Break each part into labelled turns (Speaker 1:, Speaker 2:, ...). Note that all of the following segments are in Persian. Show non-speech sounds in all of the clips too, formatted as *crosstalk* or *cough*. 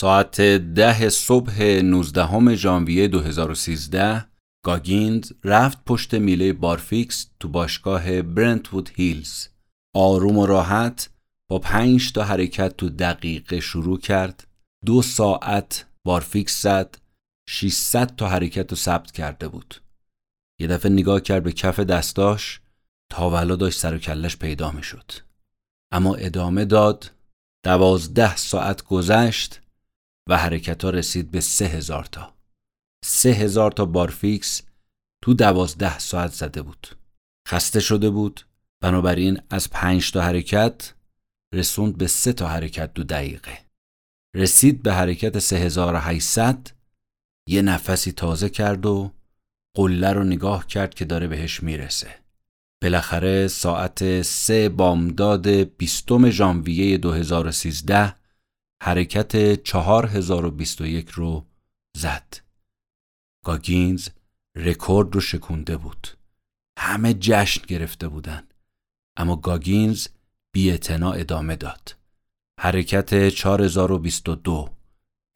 Speaker 1: ساعت ده صبح 19 ژانویه 2013 گاگینز رفت پشت میله بارفیکس تو باشگاه برنتوود هیلز. آروم و راحت با پنج تا حرکت تو دقیقه شروع کرد. دو ساعت بارفیکس زد 600 تا حرکت رو ثبت کرده بود. یه دفعه نگاه کرد به کف دستاش تاولا داشت سر و کلش پیدا می شد اما ادامه داد دوازده ساعت گذشت و حرکت ها رسید به سه هزار تا. سه هزار تا بارفیکس تو دوازده ساعت زده بود. خسته شده بود. بنابراین از پنج تا حرکت رسوند به سه تا حرکت دو دقیقه. رسید به حرکت 3800 یه نفسی تازه کرد و قله رو نگاه کرد که داره بهش می‌رسه. بالاخره ساعت سه بامداد بیستم ژانویه 2013 حرکت 4021 رو زد. گاگینز رکورد رو شکونده بود. همه جشن گرفته بودن. اما گاگینز بی ادامه داد. حرکت 4022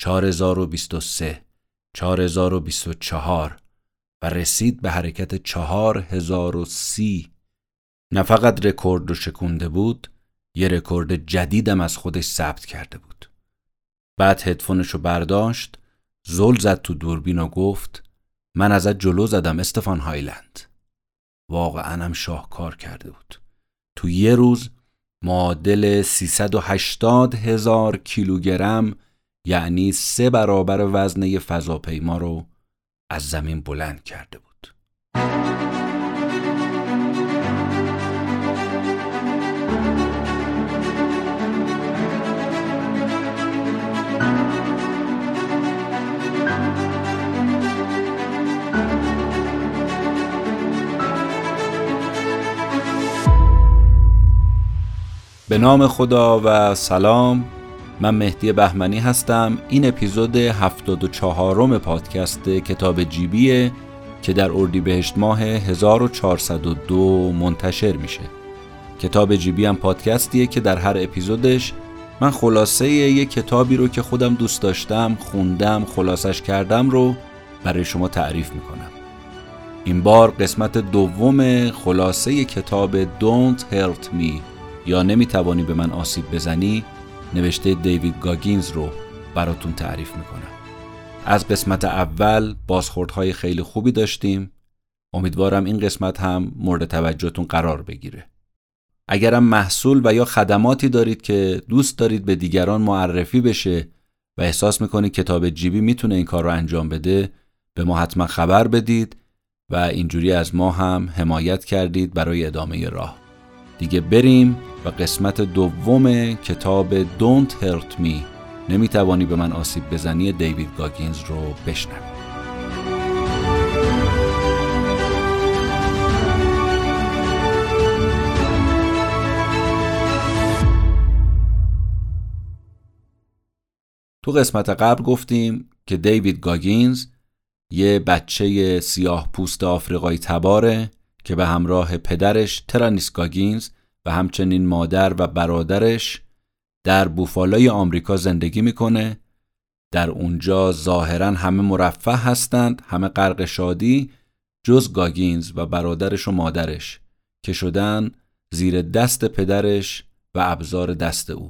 Speaker 1: 4023 4024 و رسید به حرکت 4030 نه فقط رکورد رو شکونده بود یه رکورد جدیدم از خودش ثبت کرده بود. بعد هدفونش رو برداشت زل زد تو دوربین و گفت من ازت جلو زدم استفان هایلند واقعا هم شاهکار کرده بود تو یه روز معادل 380 هزار کیلوگرم یعنی سه برابر وزن فضاپیما رو از زمین بلند کرده بود. به نام خدا و سلام. من مهدی بهمنی هستم. این اپیزود 74 م پادکست کتاب جیبیه که در اردیبهشت ماه 1402 منتشر میشه. کتاب جیبی هم پادکستیه که در هر اپیزودش من خلاصه یه کتابی رو که خودم دوست داشتم خوندم خلاصش کردم رو برای شما تعریف می‌کنم. این بار قسمت دوم خلاصه کتاب Don't Hurt Me. یا نمی‌توانی به من آسیب بزنی نوشته دیوید گاگینز رو براتون تعریف می‌کنم. از قسمت اول بازخوردهای خیلی خوبی داشتیم. امیدوارم این قسمت هم مورد توجهتون قرار بگیره. اگرم محصول و یا خدماتی دارید که دوست دارید به دیگران معرفی بشه و احساس می‌کنید کتاب جیبی می‌تونه این کار رو انجام بده به ما حتما خبر بدید و اینجوری از ما هم حمایت کردید برای ادامه راه. دیگه بریم و قسمت دوم کتاب Don't Hurt Me. نمی‌توانی به من آسیب بزنی دیوید گاگینز رو بشنویم تو قسمت قبل گفتیم که دیوید گاگینز یه بچه سیاه پوست آفریقایی تباره. که به همراه پدرش ترانیس گاگینز و همچنین مادر و برادرش در بوفالوی آمریکا زندگی می‌کنه. در اونجا ظاهرا همه مرفه هستند همه غرق شادی جز گاگینز و برادرش و مادرش که شدن زیر دست پدرش و ابزار دست او.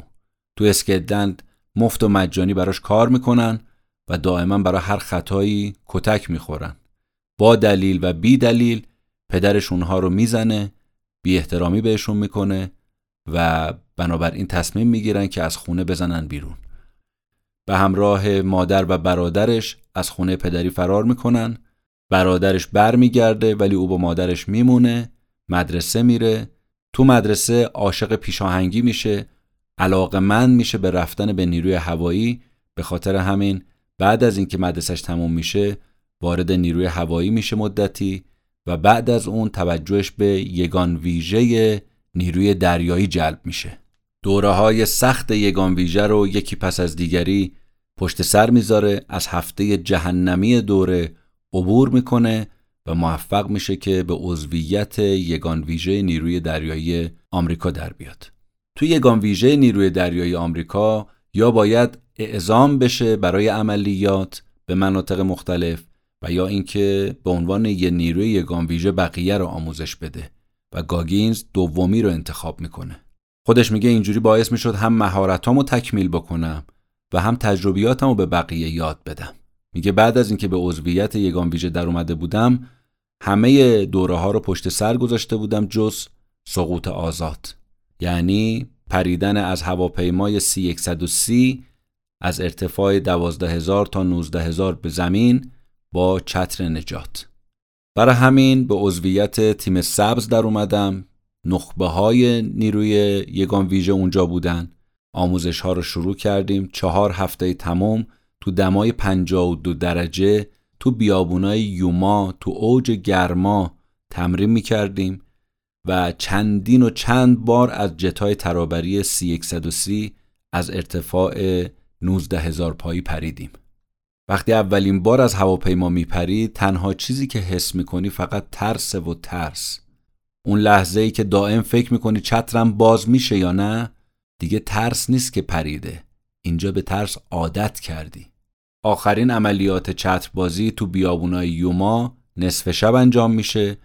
Speaker 1: تو Skateland مفت و مجانی براش کار می‌کنن و دائما برای هر خطایی کتک می‌خورن. با دلیل و بی دلیل پدرش اونها رو می‌زنه بی احترامی بهشون می‌کنه و بنابراین تصمیم می‌گیرن که از خونه بزنن بیرون. به همراه مادر و برادرش از خونه پدری فرار می‌کنن. برادرش برمیگرده ولی او با مادرش میمونه مدرسه میره. تو مدرسه عاشق پیشاهنگی میشه علاقه من میشه به رفتن به نیروی هوایی. به خاطر همین بعد از اینکه مدرسش تموم میشه وارد نیروی هوایی میشه مدتی. و بعد از اون توجهش به یگان ویژه نیروی دریایی جلب میشه دوره های سخت یگان ویژه رو یکی پس از دیگری پشت سر می‌ذاره از هفته جهنمی دوره عبور می‌کنه و موفق میشه که به عضویت یگان ویژه نیروی دریایی آمریکا در بیاد. توی یگان ویژه نیروی دریایی آمریکا یا باید اعزام بشه برای عملیات به مناطق مختلف و یا اینکه به عنوان یه نیروی یگان ویژه بقیه رو آموزش بده و گاگینز دومی رو انتخاب می‌کنه. خودش میگه اینجوری باعث می‌شد هم مهارتامو تکمیل بکنم و هم تجربیاتمو به بقیه یاد بدم. میگه بعد از اینکه به عضویت یگان ویژه در اومده بودم همه دوره ها رو پشت سر گذاشته بودم جز سقوط آزاد. یعنی پریدن از هواپیمای C130 از ارتفاع 12000 تا 19000 به زمین با چتر نجات. برای همین به عضویت تیم سبز در اومدم. نخبه های نیروی یگان ویژه اونجا بودن. آموزش ها رو شروع کردیم. چهار هفته تمام تو دمای 52 درجه. تو بیابونای یوما تو اوج گرما تمرین می کردیم و چندین و چند بار از جتای ترابری C130 از ارتفاع 19 هزار پایی پریدیم. وقتی اولین بار از هواپیما میپری تنها چیزی که حس می‌کنی فقط ترس و ترس. اون لحظه ای که دائم فکر می‌کنی چترم باز میشه یا نه دیگه ترس نیست که پریده. اینجا به ترس عادت کردی. آخرین عملیات چتربازی تو بیابونای یوما نصف شب انجام میشه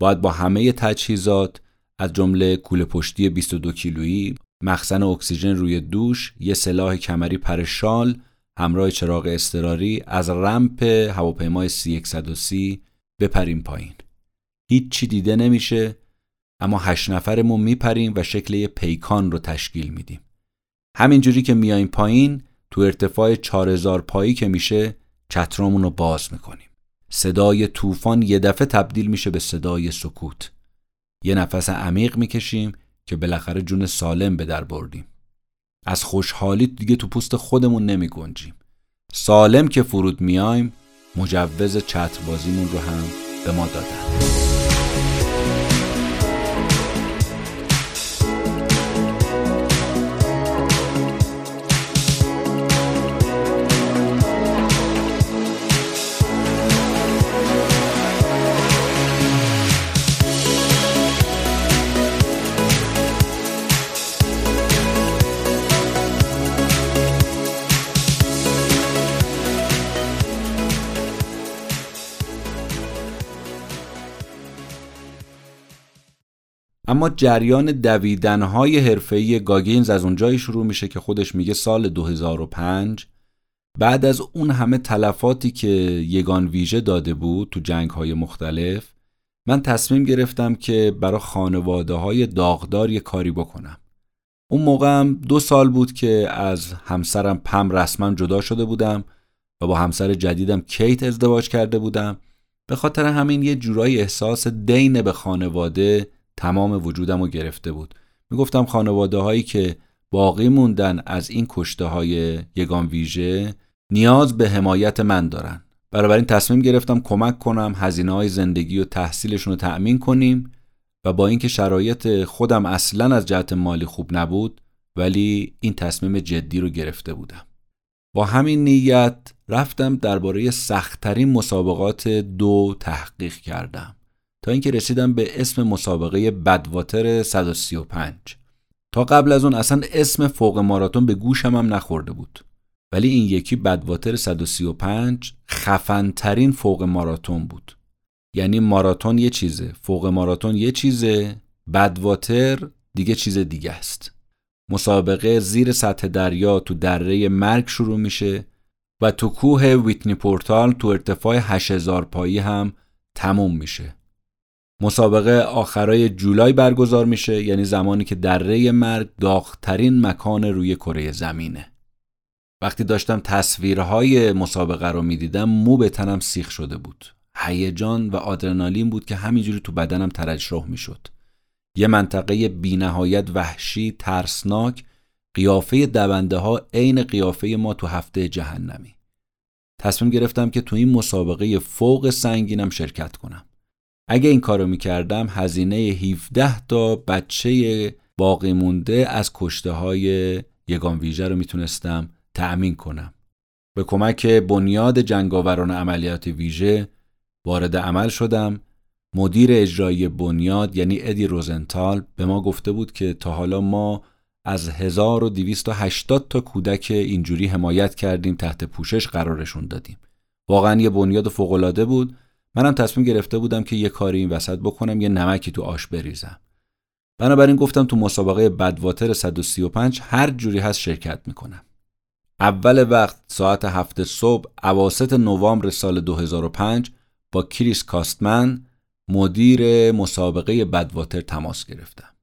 Speaker 1: باید با همه تجهیزات از جمله کوله پشتی 22 کیلویی مخزن اکسیژن روی دوش یه سلاح کمری پر شال همراه چراغ استراری از رمپ هواپیمای C130 بپریم پایین. هیچی دیده نمیشه اما هشت نفرمون میپریم و شکل یه پیکان رو تشکیل میدیم. همینجوری که میایم پایین تو ارتفاع 4000 پایی که میشه چترامون رو باز می‌کنیم. صدای طوفان یه دفعه تبدیل میشه به صدای سکوت. یه نفس عمیق می‌کشیم که بالاخره جون سالم به در بردیم. از خوشحالی دیگه تو پوست خودمون نمی گنجیم سالم که فرود میایم مجوز چتر بازیمون رو هم به ما دادن. اما جریان دویدنهای حرفه‌ای گاگینز از اونجایی شروع میشه که خودش میگه سال 2005 بعد از اون همه تلفاتی که یگان ویژه داده بود تو جنگ های مختلف من تصمیم گرفتم که برای خانواده های داغدار یه کاری بکنم. اون موقعم دو سال بود که از همسرم پم رسما جدا شده بودم و با همسر جدیدم کیت ازدواج کرده بودم. به خاطر همین یه جورایی احساس دین به خانواده تمام وجودم رو گرفته بود. می‌گفتم خانواده هایی که باقی موندن از این کشته های یگان ویژه نیاز به حمایت من دارن. این تصمیم گرفتم کمک کنم هزینه های زندگی و تحصیلشون رو تأمین کنیم و با اینکه شرایط خودم اصلا از جهت مالی خوب نبود ولی این تصمیم جدی رو گرفته بودم. با همین نیت رفتم درباره سختترین مسابقات دو تحقیق کردم. تا اینکه رسیدم به اسم مسابقه بدواتر 135 تا قبل از اون اصلا اسم فوق ماراتون به گوشم هم نخورده بود. ولی این یکی بدواتر 135 خفنترین فوق ماراتون بود. یعنی ماراتون یه چیزه فوق ماراتون یه چیزه بدواتر دیگه چیز دیگه است. مسابقه زیر سطح دریا تو دره مرگ شروع میشه و تو کوه ویتنی پورتال تو ارتفاع 8000 پایی هم تموم میشه. مسابقه آخرای جولای برگزار میشه یعنی زمانی که دره مرگ داغترین مکان روی کره زمینه. وقتی داشتم تصویرهای مسابقه رو می‌دیدم مو به تنم سیخ شده بود. هیجان و آدرنالین بود که همینجوری تو بدنم ترجرح می‌شد. یه منطقه بینهایت وحشی ترسناک قیافه دونده ها عین قیافه ما تو هفته جهنمی. تصمیم گرفتم که تو این مسابقه فوق سنگینم شرکت کنم. اگه این کارو می‌کردم هزینه 17 تا بچه باقی مونده از کشته های یگان ویژه رو می‌تونستم تأمین کنم. به کمک بنیاد جنگاوران عملیات ویژه وارد عمل شدم. مدیر اجرایی بنیاد یعنی ادی روزنتال به ما گفته بود که تا حالا ما از 1280 تا کودک اینجوری حمایت کردیم تحت پوشش قرارشون دادیم. واقعا یه بنیاد فوقالعاده بود. منم تصمیم گرفته بودم که یه کاری این وسط بکنم یه نمکی تو آش بریزم. بنابراین گفتم تو مسابقه بدواتر 135 هر جوری هست شرکت می‌کنم. اول وقت ساعت هفت صبح اواسط نوامبر سال 2005 با کریس کاستمن مدیر مسابقه بدواتر تماس گرفتم.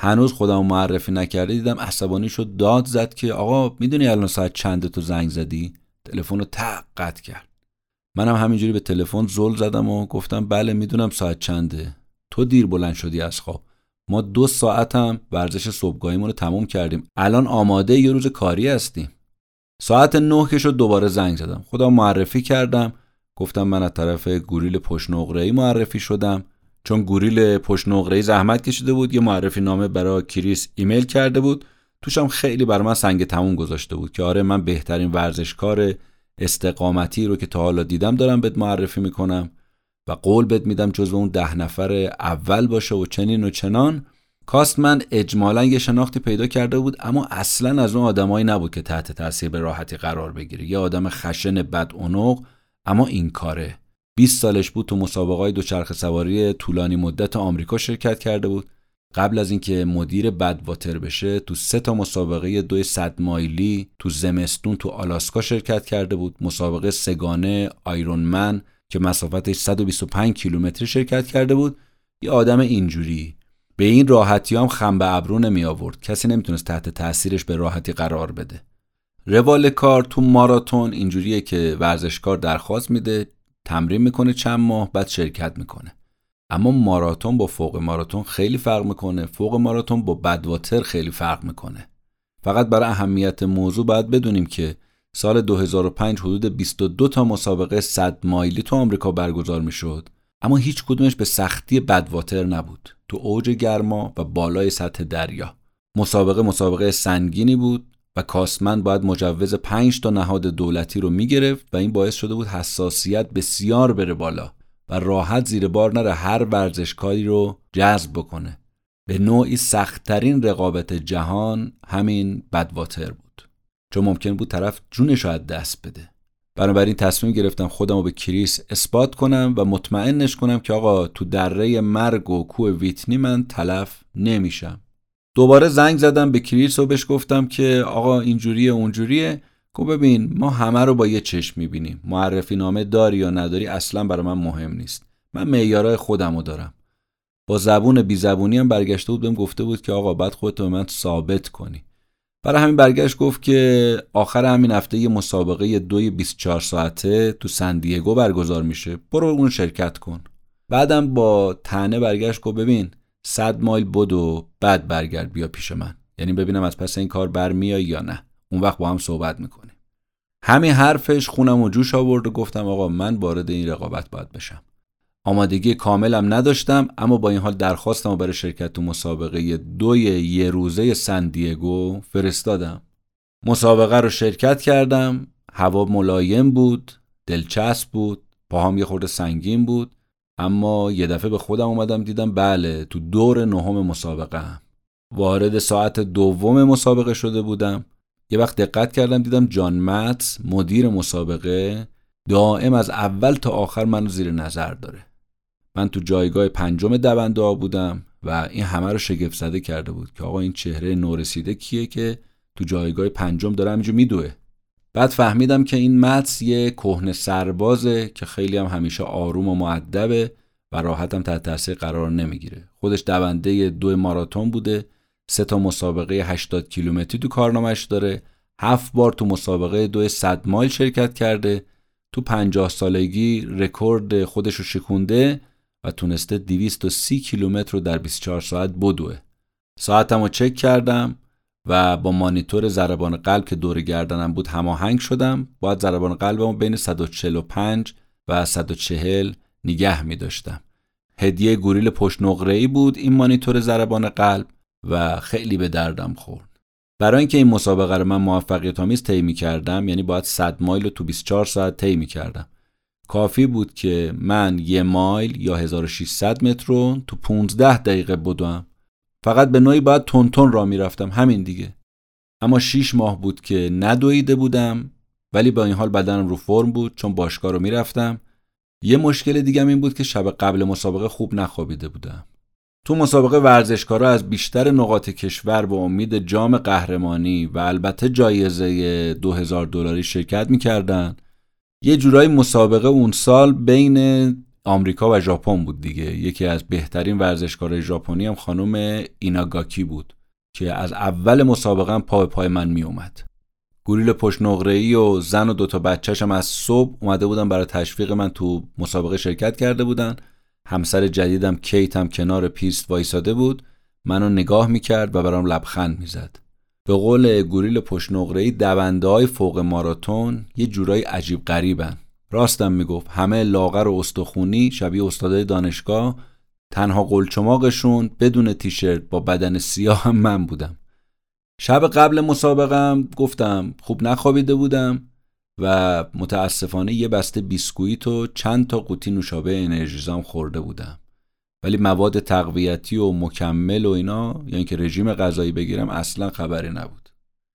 Speaker 1: هنوز خودم معرفی نکرده دیدم عصبانی شد داد زد که آقا می‌دونی الان ساعت چنده تو زنگ زدی؟ تلفن رو تق قطع کرد. منم همینجوری به تلفن زل زدم و گفتم بله می‌دونم ساعت چنده. تو دیر بلند شدی از خواب. ما دو ساعتم ورزش صبحگاهیمون رو تموم کردیم. الان آماده یه روز کاری هستیم. ساعت نه که شد دوباره زنگ زدم. خودم معرفی کردم. گفتم من از طرف گوریل پشت معرفی شدم. چون گوریل پشت نقره زحمت کشیده بود یه معرفی نامه برای کریس ایمیل کرده بود. توشم خیلی بر من سنگ تموم گذاشته بود که آره من بهترین ورزشکار استقامتی رو که تا حالا دیدم دارم بهت معرفی می‌کنم و قول بهت میدم جزو اون ده نفر اول باشه و چنین و چنان. کاست من اجمالا یه شناختی پیدا کرده بود اما اصلا از اون آدمایی نبود که تحت تاثیر به راحتی قرار بگیره. یه آدم خشن بد اما این کاره. 20 سالش بود تو مسابقات دوچرخه سواری طولانی مدت آمریکا شرکت کرده بود. قبل از اینکه مدیر بدواتر بشه تو سه تا مسابقه دو صد مایلی تو زمستون تو آلاسکا شرکت کرده بود. مسابقه سگانه آیرون من که مسافتش 125 کیلومتری شرکت کرده بود. یه آدم اینجوری. به این راحتی هم خم به ابرو نمی آورد. کسی نمی‌تونست تحت تاثیرش به راحتی قرار بده. روال کار تو ماراتون اینجوریه که ورزشکار درخواست میده تمرین می‌کنه چند ماه بعد شرکت می‌کنه. اما ماراتون با فوق ماراتون خیلی فرق می‌کنه. فوق ماراتون با بدواتر خیلی فرق می‌کنه. فقط برای اهمیت موضوع باید بدونیم که سال 2005 حدود 22 تا مسابقه 100 مایلی تو آمریکا برگزار می‌شد. اما هیچ کدومش به سختی بدواتر نبود. تو اوج گرما و بالای سطح دریا. مسابقه مسابقه سنگینی بود و کاسمن باید مجوز 5 تا نهاد دولتی رو می‌گرفت و این باعث شده بود حساسیت بسیار بره بالا. و راحت زیر بار نره هر ورزشکاری رو جذب بکنه. به نوعی سختترین رقابت جهان همین بدواتر بود. چون ممکن بود طرف جونش از دست بده. بنابراین تصمیم گرفتم خودم رو به کریس اثبات کنم و مطمئنش کنم که آقا تو دره مرگ و کوه ویتنی من تلف نمیشم. دوباره زنگ زدم به کریس و بهش گفتم که آقا اینجوریه اونجوریه. گفت ببین ما همه رو با یه چشم می‌بینیم. معرفی نامه داری یا نداری اصلا برای من مهم نیست. من معیارای خودم رو دارم. با زبون بی زبونی هم برگشته بود بهم گفته بود که آقا بعد خودت به من ثابت کنی. برای همین برگشت گفت که آخر همین هفته یه مسابقه دوی 24 ساعته تو سندیگو برگزار میشه. برو اون شرکت کن. بعدم با تنه برگشت گفت ببین صد مایل بدو بعد برگرد بیا پیش من. یعنی ببینم از پس این کار برمیای یا نه. اون وقت با هم صحبت می‌کنیم. همین حرفش خونم و جوش آورد و گفتم آقا من وارد این رقابت باید بشم. آمادگی کاملم نداشتم اما با این حال درخواستم برای شرکت تو مسابقه دوی یه روزه سندیگو فرستادم. مسابقه رو شرکت کردم هوا ملایم بود دلچسب بود پاهام یه خورده سنگین بود اما یه دفعه به خودم اومدم دیدم بله تو دور نهم مسابقه هم. وارد ساعت دوم مسابقه شده بودم. یه وقت دقت کردم دیدم جان متس مدیر مسابقه دائم از اول تا آخر منو زیر نظر داره. من تو جایگاه پنجم دونده بودم و این همه رو شگفت زده کرده بود که آقا این چهره نورسیده کیه که تو جایگاه پنجم داره همینجا میدوه. بعد فهمیدم که این متس یه کهنه سربازه که خیلی هم همیشه آروم و معدبه و راحتم تحت تاثیر قرار نمی‌گیره. خودش دونده دو ماراتون بوده. سه تا مسابقه 80 کیلومتری تو کارنامش داره. هفت بار تو مسابقه دو 100 مایل شرکت کرده. تو 50 سالگی رکورد خودش رو شکونده و تونسته 230 کیلومتر رو در 24 ساعت بدوه. ساعتم رو چک کردم و با مانیتور ضربان قلب که دور گردنم بود هماهنگ شدم. باید ضربان قلبمو بین 145 و 140 نگه می داشتم هدیه گوریل پشت نقره ای بود این مانیتور ضربان قلب. و خیلی به دردم خورد. برای اینکه این مسابقه رو من موفقیت آمیز طی کردم یعنی باید 100 مایل رو تو 24 ساعت طی کردم کافی بود که من یه مایل یا 1600 متر رو تو 15 دقیقه بدوم. فقط به نوعی باید تونتون را می‌رفتم همین دیگه. اما شیش ماه بود که ندویده بودم ولی با این حال بدنم رو فرم بود چون باشگاه رو می‌رفتم. یه مشکل دیگه این بود که شب قبل مسابقه خوب نخوابیده بودم. تو مسابقه ورزشکارا از بیشتر نقاط کشور به امید جام قهرمانی و البته جایزه 2000 دلاری شرکت می‌کردن. یه جورایی مسابقه اون سال بین آمریکا و ژاپن بود دیگه. یکی از بهترین ورزشکارای ژاپنی هم خانم ایناگاکی بود که از اول مسابقه هم پا به پای من می اومد گوریل پشت ای و زن و دوتا بچهشم از صبح اومده بودن برای تشویق من تو مسابقه شرکت کرده بودن. همسر جدیدم کیت هم کنار پیست وایساده بود منو نگاه می‌کرد و برام لبخند می‌زد. به قول گوریل ای دونده های فوق ماراتون یه جورایی عجیب غریبن. راستم می‌گفت همه لاغر و استخونی شبیه استادای دانشگاه تنها قلچماقشون بدون تیشرت با بدن سیاه هم من بودم. شب قبل مسابقم گفتم خوب نخوابیده بودم. و متاسفانه یه بسته بیسکویت و چند تا قوطی نوشابه انرژیزام خورده بودم. ولی مواد تقویتی و مکمل و اینا یعنی که رژیم غذایی بگیرم اصلا خبری نبود.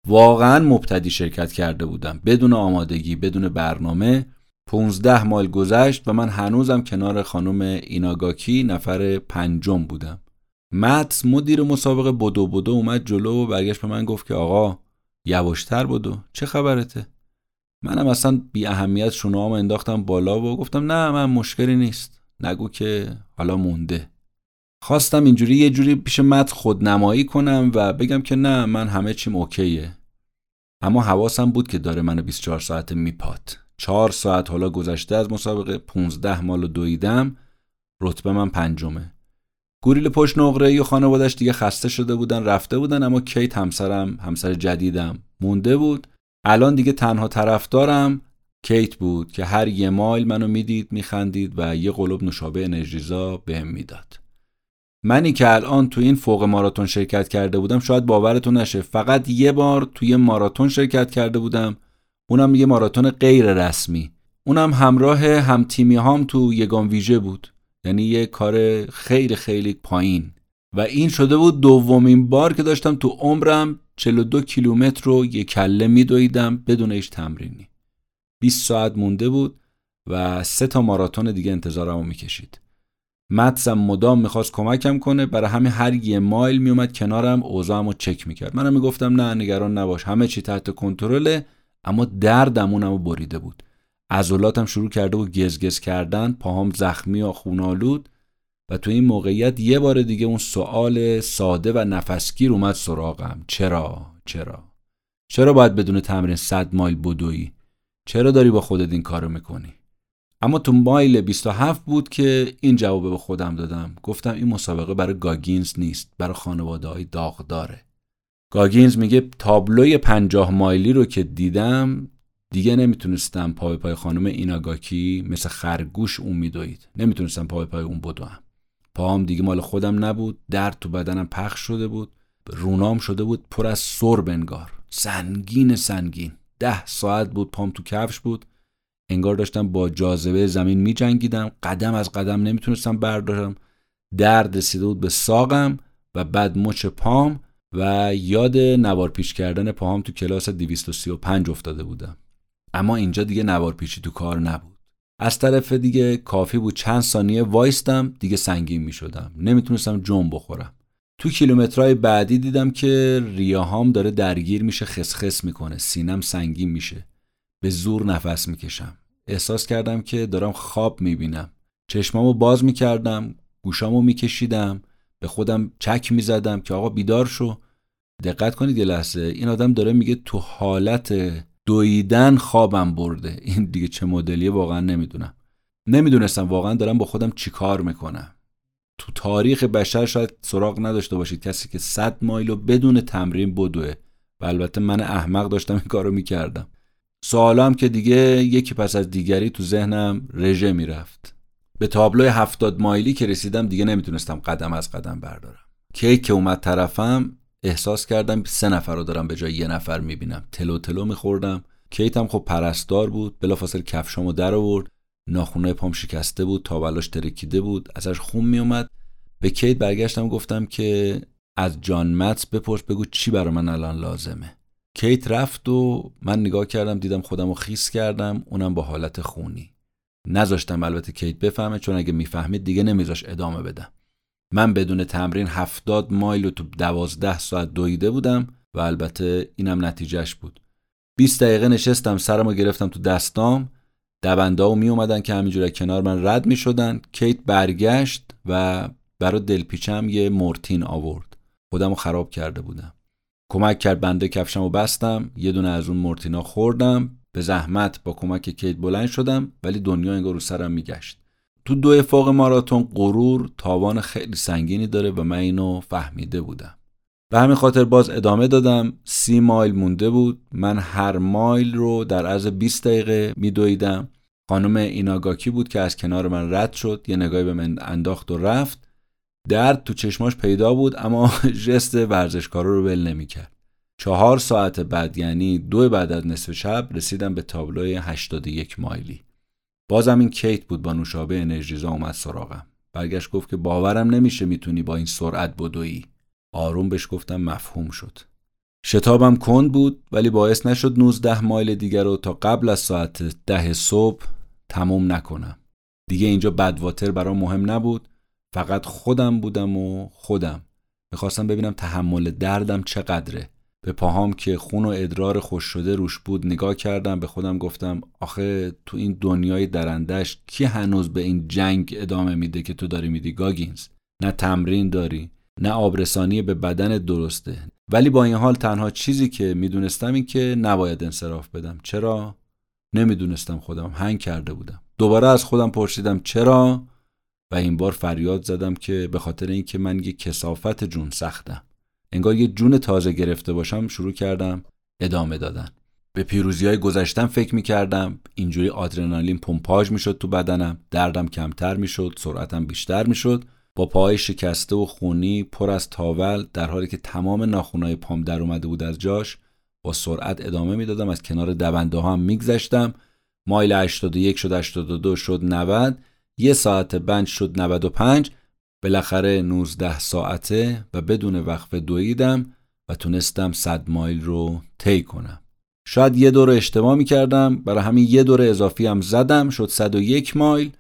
Speaker 1: واقعا مبتدی شرکت کرده بودم. بدون آمادگی بدون برنامه. 15 مایل گذشت و من هنوزم کنار خانم ایناگاکی نفر پنجم بودم. متس مدیر مسابقه بدو بدو اومد جلو و برگشت به من گفت که آقا یواشتر بدو چه خبرته؟ منم اصلا بی اهمیت شونام انداختم بالا و گفتم نه من مشکلی نیست. نگو که حالا مونده. خواستم اینجوری یه جوری پیش مت خودنمایی کنم و بگم که نه من همه چیم اوکیه. اما حواسم بود که داره منو 24 ساعت میپات چهار ساعت حالا گذشته از مسابقه 15 مال دویدم. رتبه من پنجمه. گوریل پشت نقره و خانوادش دیگه خسته شده بودن رفته بودن اما کیت همسرم همسر جدیدم مونده بود. الان دیگه تنها طرفدارم کیت بود که هر یه مایل منو می‌دید میخندید و یه قلوب نوشابه انرژیزا بهم می‌داد. منی که الان تو این فوق ماراتون شرکت کرده بودم شاید باورتون نشه. فقط یه بار توی ماراتون شرکت کرده بودم. اونم یه ماراتون غیر رسمی. اونم همراه هم تیمی هام تو یگان ویژه بود. یعنی یه کار خیلی خیلی پایین. و این شده بود دومین بار که داشتم تو عمرم 42 کیلومتر رو یه کله میدویدم بدون هیچ تمرینی. 20 ساعت مونده بود و سه تا ماراتون دیگه انتظارمو می‌کشید. مدسم مدام می‌خواست کمکم کنه برای همین هر یه مایل میومد کنارم اوضاعمو چک می‌کرد. منم می‌گفتم نه نگران نباش. همه چی تحت کنترله اما دردمونمو بریده بود. عضلاتم شروع کرده بود گزگز کردن پاهام زخمی و خونالود. و تو این موقعیت یه بار دیگه اون سوال ساده و نفسگیر اومد سراغم. چرا؟ چرا؟ چرا باید بدون تمرین صد مایل بدویی؟ چرا داری با خودت این کارو می‌کنی؟ اما تو مایل 27 بود که این جواب به خودم دادم. گفتم این مسابقه برای گاگینز نیست برای خانواده های داغداره گاگینز میگه تابلوی پنجاه مایلی رو که دیدم دیگه نمی‌تونستم پای پای خانم ایناگاکی مثل خرگوش اون میدوید. نمی‌تونستم پای پای اون بدوم. پاهم دیگه مال خودم نبود درد تو بدنم پخش شده بود رونام شده بود پر از سر بنگار سنگین سنگین. ده ساعت بود پام تو کفش بود. انگار داشتم با جاذبه زمین می جنگیدم قدم از قدم نمی‌تونستم بردارم. درد رسیده بود به ساقم و بعد مچ پام و یاد نوار پیش کردن پاهام تو کلاس 235 افتاده بودم. اما اینجا دیگه نوار پیچی تو کار نبود. از طرف دیگه کافی بود چند ثانیه وایستم دیگه سنگین می شدم نمی‌تونستم جنب بخورم. تو کیلومترهای بعدی دیدم که ریاهام داره درگیر میشه خسخس می‌کنه. سینم سنگین میشه. به زور نفس می‌کشم. احساس کردم که دارم خواب می‌بینم. چشمامو باز می‌کردم گوشامو میکشیدم. به خودم چک می‌زدم که آقا بیدار شو. دقت کنید یه لحظه این آدم داره میگه تو حالت دویدن خوابم برده. این دیگه چه مدلیه واقعا نمی‌دونم. نمی‌دونستم واقعا دارم با خودم چیکار می‌کنم. تو تاریخ بشر شاید سراغ نداشته باشید. کسی که 100 مایل بدون تمرین بدوه. و البته من احمق داشتم این کارو می‌کردم. سوالام که دیگه یکی پس از دیگری تو ذهنم رژه می‌رفت. به تابلوی هفتاد مایلی که رسیدم دیگه نمی‌تونستم قدم از قدم بردارم. کیک که اومد طرفم احساس کردم سه نفر رو دارم به جای یه نفر می‌بینم. تلو تلو میخوردم. کیتم خب پرستار بود بلافاصله کفشامو در آورد. ناخونای پام شکسته بود تاولاش ترکیده بود ازش خون میومد به کیت برگشتم گفتم که از جان متس بپرس بگو چی برا من الان لازمه. کیت رفت و من نگاه کردم دیدم خودم رو خیس کردم اونم با حالت خونی. نذاشتم البته کیت بفهمه چون اگه می‌فهمید دیگه نمیذاش ادامه بدم من بدون تمرین هفتاد مایل و تو دوازده ساعت دویده بودم و البته اینم نتیجهش بود. 20 دقیقه نشستم سرمو گرفتم تو دستام. دبنده و می اومدن که همینجوری کنار من رد می شدن کیت برگشت و برای دلپیچم یه مورتین آورد. خودم رو خراب کرده بودم. کمک کرد بنده کفشم و بستم. یه دونه از اون مورتینا خوردم. به زحمت با کمک کیت بلند شدم ولی دنیا انگار رو سرم میگشت. تو دو افاق ماراتون غرور تاوان خیلی سنگینی داره و من اینو فهمیده بودم. به همین خاطر باز ادامه دادم. سی مایل مونده بود. من هر مایل رو در عرض 20 دقیقه میدویدم. خانم ایناگاکی بود که از کنار من رد شد. یه نگاهی به من انداخت و رفت. درد تو چشماش پیدا بود اما *laughs* ژست ورزشکارا رو ول نمی‌کرد. چهار ساعت بعد یعنی دو بعد از نصف شب رسیدم به تابلوی 81 مایلی. بازم این کیت بود با نوشابه انرژیزا اومد سراغم. برگشت گفت که باورم نمیشه می‌تونی با این سرعت بدویی. آروم بهش گفتم مفهوم شد. شتابم کند بود ولی باعث نشد 19 مایل دیگر رو تا قبل از ساعت ده صبح تموم نکنم. دیگه اینجا بدواتر برام مهم نبود. فقط خودم بودم و خودم. می‌خواستم ببینم تحمل دردم چقدره. به پاهام که خون و ادرار خوش شده روش بود نگاه کردم به خودم گفتم آخه تو این دنیای درندش کی هنوز به این جنگ ادامه میده که تو داری میدی گاگینز؟ نه تمرین داری نه آبرسانی به بدن درسته. ولی با این حال تنها چیزی که می‌دونستم این که نباید انصراف بدم. چرا؟ نمی‌دونستم خودم. هنگ کرده بودم. دوباره از خودم پرسیدم چرا؟ و این بار فریاد زدم که به خاطر اینکه من یه کسافت جون سختم. انگار یه جون تازه گرفته باشم شروع کردم ادامه دادن. به پیروزی های گذشتم فکر می کردم اینجوری آدرنالین پمپاژ می شد تو بدنم دردم کمتر می شد سرعتم بیشتر می شد با پای شکسته و خونی پر از تاول در حالی که تمام ناخونای پام در اومده بود از جاش با سرعت ادامه می‌دادم. از کنار دونده هم میگذشتم. مایل 81 شد 82 شد 90 یه ساعت بند شد 95 بالاخره 19 ساعته و بدون وقفه دویدم و تونستم 100 مایل رو طی کنم. شاید یه دور اشتباه می کردم برای همین یه دور اضافی هم زدم شد 101 مایل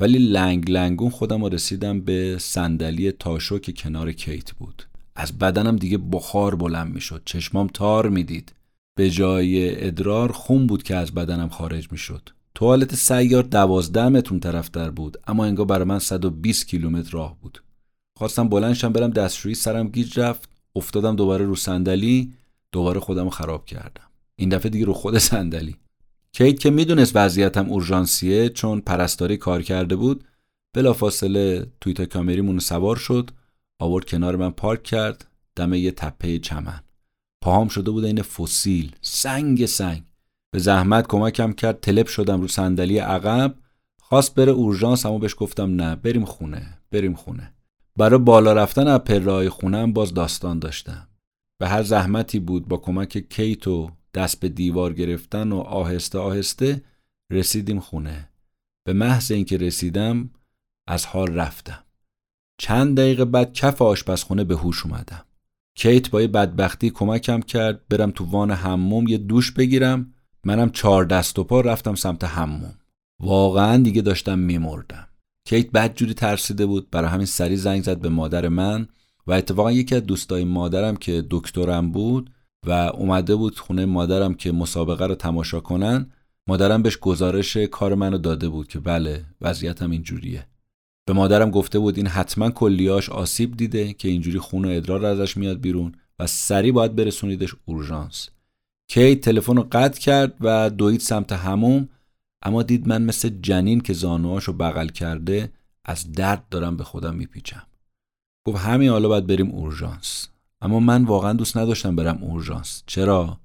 Speaker 1: ولی لنگ لنگون خودم رسیدم به صندلی تاشو که کنار کیت بود. از بدنم دیگه بخار بلند می‌شد چشمام تار می‌دید. به جای ادرار خون بود که از بدنم خارج می‌شد. توالت سیار دوازده متر طرفتر بود اما انگار برای من 120 کیلومتر راه بود. خواستم بلندشم برم دستشویی سرم گیج رفت افتادم دوباره رو صندلی دوباره خودم خراب کردم. این دفعه دیگه رو خود صندلی. کیت که می‌دونست وضعیتم اورژانسیه چون پرستاری کار کرده بود بلافاصله تویتا کامریمون سوار شد آورد کنار من پارک کرد دم یه تپه چمن. پاهام شده بود این فسیل. سنگ سنگ. به زحمت کمکم کرد تلپ شدم رو صندلی عقب. خواست بره اورژانس اما بهش گفتم نه بریم خونه بریم خونه. برای بالا رفتن از پرهای خونم باز داستان داشتم. به هر زحمتی بود با کمک کیت و دست به دیوار گرفتن و آهسته آهسته رسیدیم خونه. به محض اینکه رسیدم از حال رفتم. چند دقیقه بعد کف آشپزخونه به هوش اومدم. کیت با یه بدبختی کمکم کرد برم تو وان حموم یه دوش بگیرم. منم چهار دست و پا رفتم سمت حموم. واقعا دیگه داشتم میمردم. کیت بدجوری ترسیده بود برای همین سری زنگ زد به مادر من و اتفاقا یکی از دوستای مادرم که دکترم بود و اومده بود خونه مادرم که مسابقه رو تماشا کنن مادرم بهش گزارش کار منو داده بود که بله وضعیتم اینجوریه. به مادرم گفته بود این حتما کلیاش آسیب دیده که اینجوری خون و ادرار ازش میاد بیرون و سریع باید برسونیدش اورژانس. کی تلفن رو قطع کرد و دوید سمت هموم اما دید من مثل جنین که زانوهاشو بغل کرده از درد دارم به خودم میپیچم. گفت همین حالا باید بریم اورژانس. اما من واقعا دوست نداشتم برم اورژانس. چرا؟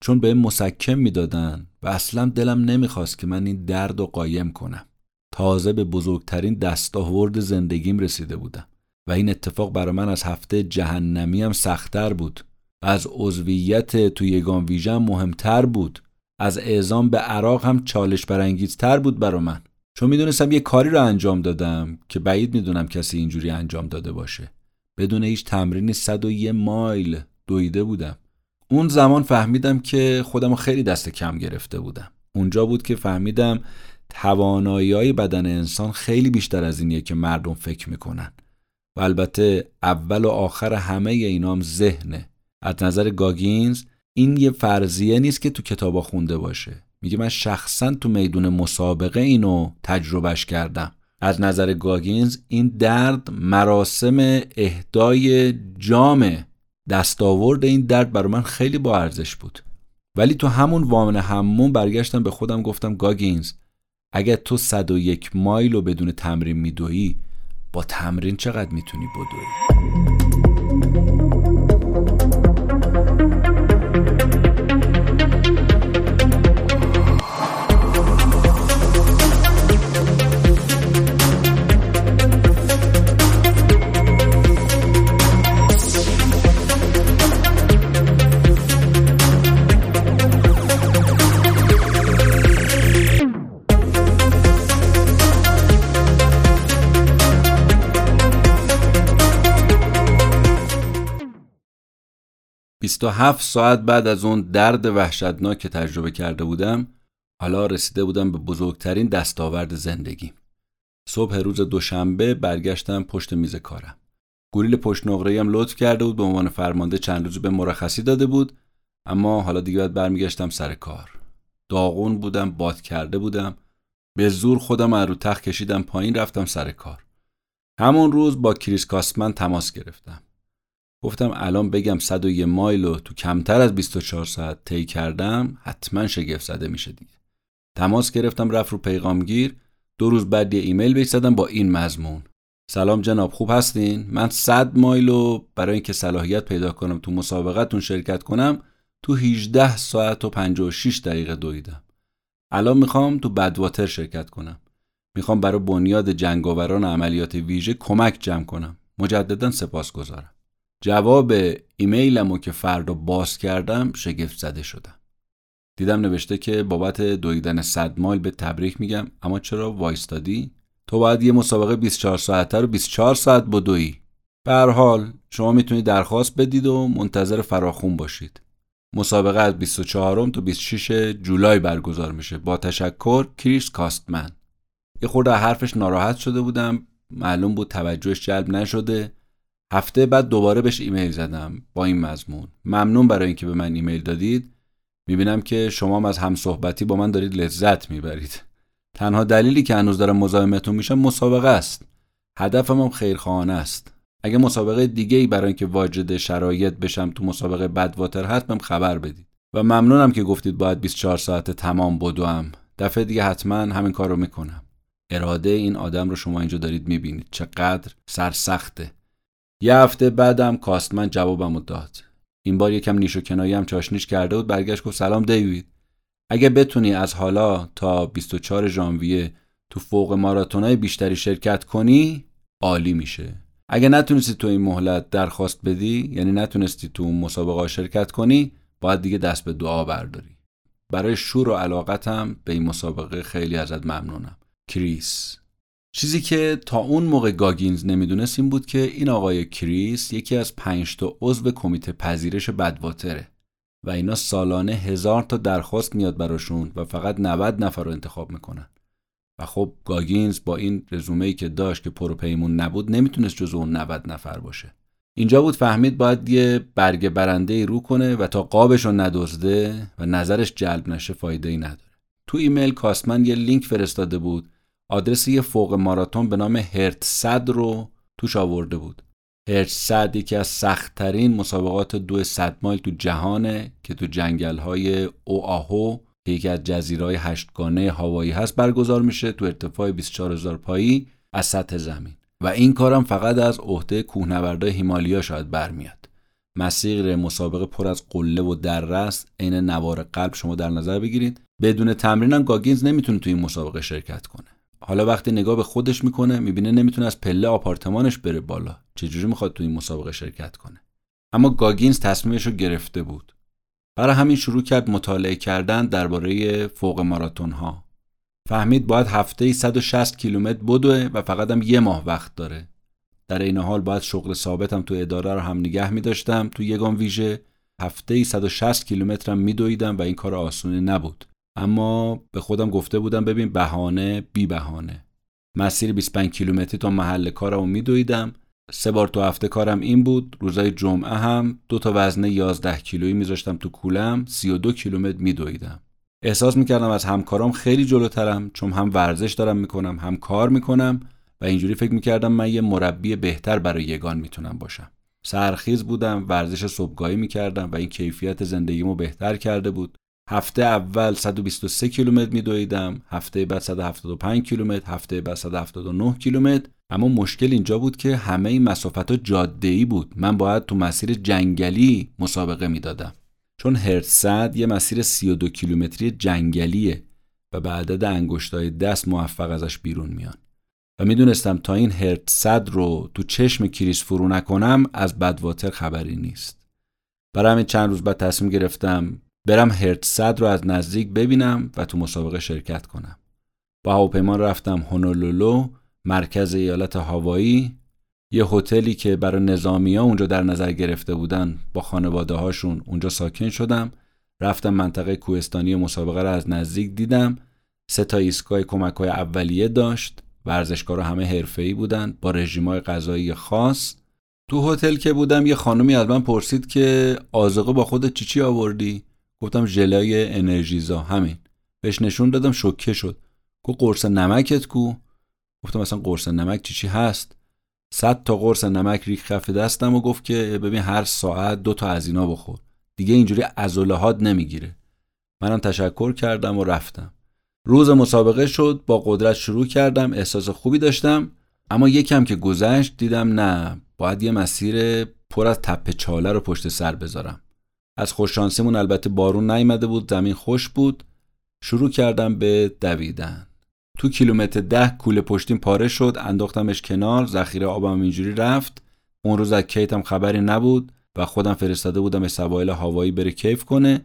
Speaker 1: چون به مسکم می‌دادن و اصلا دلم نمی‌خواست که من این درد رو قایم کنم. تازه به بزرگترین دستاورد زندگیم رسیده بودم و این اتفاق برای من از هفته جهنمی هم سختتر بود. از عضویت تو یگان ویژن مهمتر بود. از اعزام به عراق هم چالش برانگیزتر بود برا من. چون می‌دونستم یه کاری رو انجام دادم که بعید می‌دونم کسی اینجوری انجام داده باشه. بدون هیچ تمرینی 101 مایل دویده بودم. اون زمان فهمیدم که خودم خیلی دست کم گرفته بودم. اونجا بود که فهمیدم توانایی های بدن انسان خیلی بیشتر از اینیه که مردم فکر می‌کنن. و البته اول و آخر همه اینام ذهنه. از نظر گاگینز این یه فرضیه نیست که تو کتابا خونده باشه. میگه من شخصا تو میدون مسابقه اینو تجربهش کردم. از نظر گاگینز این درد مراسم اهدای جام دستاورد این درد برای من خیلی با ارزش بود. ولی تو همون وامن همون برگشتم به خودم گفتم گاگینز اگر تو 101 مایل رو بدون تمرین میدویی با تمرین چقدر می‌تونی بدوی 27 ساعت بعد از اون درد وحشتناک که تجربه کرده بودم حالا رسیده بودم به بزرگترین دستاورد زندگی. صبح روز دوشنبه برگشتم پشت میز کارم. گوریل پشت نقره هم لطف کرده بود به عنوان فرمانده چند روز به مرخصی داده بود اما حالا دیگه باید برمیگشتم سر کار. داغون بودم باد کرده بودم. به زور خودم از رو تخت کشیدم پایین رفتم سر کار. همون روز با کریس کاسمن تماس گرفتم. گفتم الان بگم 101 مایل رو تو کمتر از 24 ساعت طی کردم حتما شگفت زده میشه دیگه. تماس گرفتم رفت رو پیغامگیر. دو روز بعد یه ایمیل بهش زدم با این مضمون. سلام جناب خوب هستین؟ من 100 مایل رو برای اینکه صلاحیت پیدا کنم تو مسابقتون شرکت کنم تو 18 ساعت و 56 دقیقه دویدم. الان می‌خوام تو بدواتر شرکت کنم. می‌خوام برای بنیاد جنگاوران عملیات ویژه کمک جمع کنم. مجددا سپاس گذارم جواب ایمیلمو که فردا باز کردم شگفت زده شدم. دیدم نوشته که بابت دویدن صد مایل به تبریک میگم اما چرا وایستادی؟ تو باید یه مسابقه 24 ساعته رو 24 ساعت بدوی به حال شما می‌تونید درخواست بدید و منتظر فراخون باشید. مسابقه از 24 تا 26 جولای برگزار میشه. با تشکر کریس کاستمن. یه خورده حرفش ناراحت شده بودم. معلوم بود توجهش جلب نشده. هفته بعد دوباره بهش ایمیل زدم با این مضمون. ممنون برای اینکه به من ایمیل دادید. می‌بینم که شما از همصحبتی با من دارید لذت می‌برید. تنها دلیلی که هنوز دارم مزاحمتون میشم مسابقه است. هدفم هم خیرخواهانه است. اگه مسابقه دیگه ای برای اینکه واجد شرایط بشم تو مسابقه بدواتر بهم خبر بدید. و ممنونم که گفتید باید 24 ساعت تمام بدوم. دفعه دیگه حتما همین کار رو می‌کنم. اراده این آدم رو شما اینجا دارید می‌بینید. چقدر سرسخته. یه هفته بعدم کاستمن جوابمو داد. این بار یکم نیش و کنایی هم چاشنیش کرده بود برگشت گفت سلام دیوید. اگه بتونی از حالا تا 24 ژانویه تو فوق ماراتونای بیشتری شرکت کنی عالی میشه. اگه نتونستی تو این مهلت درخواست بدی یعنی نتونستی تو اون مسابقه شرکت کنی باید دیگه دست به دعا برداری. برای شور و علاقتم به این مسابقه خیلی ازت ممنونم. کریس. چیزی که تا اون موقع گاگینز نمی‌دونست این بود که این آقای کریس یکی از پنج تا عضو کمیته پذیرش Badwater ه و اینا سالانه هزار تا درخواست میاد براشون و فقط 90 نفر رو انتخاب می‌کنن. و خب گاگینز با این رزومه ای که داشت که پروپیمون نبود نمی‌تونست جز اون 90 نفر باشه. اینجا بود فهمید باید یه برگ برنده رو کنه و تا قاپش رو ندزده و نظرش جلب نشه فایده ای نداره. تو ایمیل کاسمن یه لینک فرستاده بود آدرس یه فوق ماراتون به نام HURT صد رو توش آورده بود. HURT صد یکی از سختترین مسابقات دو صد مایل تو جهانه که تو جنگل های اوآهو که یکی از جزیرهای هشتگانه هاوایی هست برگزار میشه تو ارتفاع 24000 پایی از سطح زمین. و این کارم فقط از عهده کوهنوردای هیمالیا شاید برمیاد. مسیر مسابقه پر از قله و دره است عین نوار قلب شما در نظر بگیرید. بدون تمرینم گاگینز نمی‌تونه تو این مسابقه شرکت کنه. حالا وقتی نگاه به خودش می‌کنه می‌بینه نمی‌تونه از پله آپارتمانش بره بالا. چجوری می‌خواد تو این مسابقه شرکت کنه؟ اما گاگینز تصمیمش رو گرفته بود. برای همین شروع کرد مطالعه کردن درباره فوق ماراتون ها فهمید باید هفته 160 کیلومتر بدوه و فقط هم یه ماه وقت داره. در این حال باید شغل ثابتم تو اداره رو هم نگه می داشتم تو یگان ویژه هفته ای 160 کیلومترم میدویدم و این کار آسونی نبود. اما به خودم گفته بودم ببین بهانه بی بهانه. مسیر 25 کیلومتری تا محل کارمو میدویدم. سه بار تو هفته کارم این بود. روزای جمعه هم دو تا وزنه 11 کیلویی میذاشتم تو کولم. 32 کیلومتر میدویدم. احساس می‌کردم از همکارام خیلی جلوترم چون هم ورزش دارم می‌کنم هم کار می‌کنم و اینجوری فکر می‌کردم من یه مربی بهتر برای یگان می‌تونم باشم. سرخیز بودم ورزش صبحگاهی می‌کردم و این کیفیت زندگیمو بهتر کرده بود. هفته اول 123 کیلومتر میدویدم هفته بعد 175 کیلومتر هفته بعد 179 کیلومتر. اما مشکل اینجا بود که همه این مسافت جاده ای بود. من باید تو مسیر جنگلی مسابقه می‌دادم. چون هرتزد یه مسیر 32 کیلومتری جنگلیه و به عدد انگشتای دست موفق ازش بیرون میان. و می‌دونستم تا این هرتزد رو تو چشم کریس فرو نکنم از بدواتر خبری نیست. برای همین چند روز بعد تصمیم گرفتم برم هرتزد رو از نزدیک ببینم و تو مسابقه شرکت کنم. با هواپیما رفتم هونولولو مرکز ایالت هاوایی. یه هتلی که برای نظامی ها اونجا در نظر گرفته بودن با خانواده هاشون اونجا ساکن شدم. رفتم منطقه کوهستانی مسابقه رو از نزدیک دیدم. سه تا ایستگاه کمک های اولیه داشت. ورزشکارا همه حرفه‌ای بودن. با رژیمای غذایی خاص. تو هتل که بودم یه خانمی از من پرسید که آزاقه با خودت چی چی آوردی؟ گفتم ژلای انرژیزا همین. بهش نشون دادم شوکه شد. گفت قرص نمکت کو؟ گفتم مثلا قرص نمک چی چی هست؟ صد تا قرص نمک ریخ کف دستم و گفت که ببین هر ساعت دو تا از اینا بخور. دیگه اینجوری عضلات نمی‌گیره. منم تشکر کردم و رفتم. روز مسابقه شد با قدرت شروع کردم احساس خوبی داشتم اما یکم که گذشت دیدم نه باید یه مسیر پر از تپه چاله رو پشت سر بذارم. از خوششانسیمون البته بارون نیامده بود زمین خوش بود. شروع کردم به دویدن. تو کیلومتر ده کوله پشتیم پاره شد انداختمش کنار ذخیره آبم اینجوری رفت. اون روز از کیتم خبری نبود و خودم فرستاده بودم سوایل هوایی بره کیف کنه.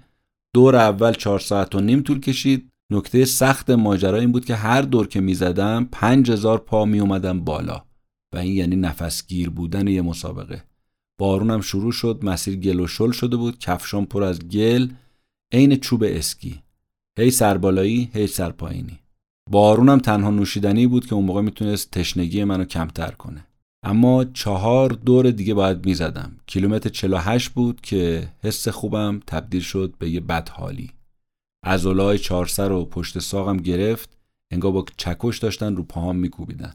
Speaker 1: دور اول چهار ساعت و نیم طول کشید. نکته سخت ماجرا این بود که هر دور که می‌زدم پنج هزار پا می اومدم بالا. و این یعنی نفسگیر بودن یه مسابقه. بارونم شروع شد مسیر گل و شل شده بود کفشام پر از گل عین چوب اسکی. هی سربالایی هی سرپایینی. بارونم تنها نوشیدنی بود که اون موقع می‌تونست تشنگی منو کمتر کنه. اما چهار دور دیگه باید می‌زدم. کیلومتر 48 بود که حس خوبم تبدیل شد به یه بدحالی. چهار سر و پشت ساقم گرفت انگار با چکش داشتن رو پاهام میکوبیدن.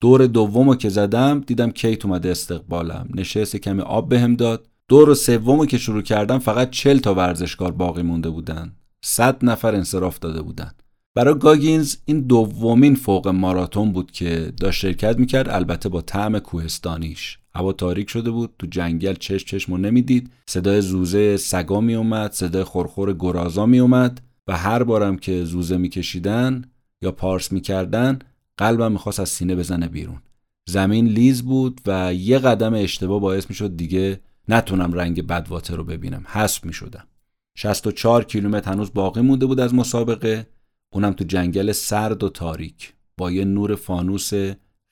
Speaker 1: دور دومو که زدم دیدم کیت اومده استقبالم. نشست کمی آب بهم داد. دور سومو که شروع کردم فقط چل تا ورزشکار باقی مونده بودن. صد نفر انصراف داده بودن. برای گاگینز این دومین فوق ماراتون بود که داشت شرکت می‌کرد البته با طعم کوهستانیش. هوا تاریک شده بود تو جنگل چشم چشمو نمی‌دید. صدای زوزه سگا میومد صدای خورخور گرازا میومد و هر بارم که زوزه میکشیدن یا پارس می‌کردن قلبم می‌خواست از سینه بزنه بیرون. زمین لیز بود و یه قدم اشتباه باعث می‌شد دیگه نتونم رنگ بدواتر رو ببینم. حسب می‌شدم. 64 کیلومتر هنوز باقی مونده بود از مسابقه. اونم تو جنگل سرد و تاریک. با یه نور فانوس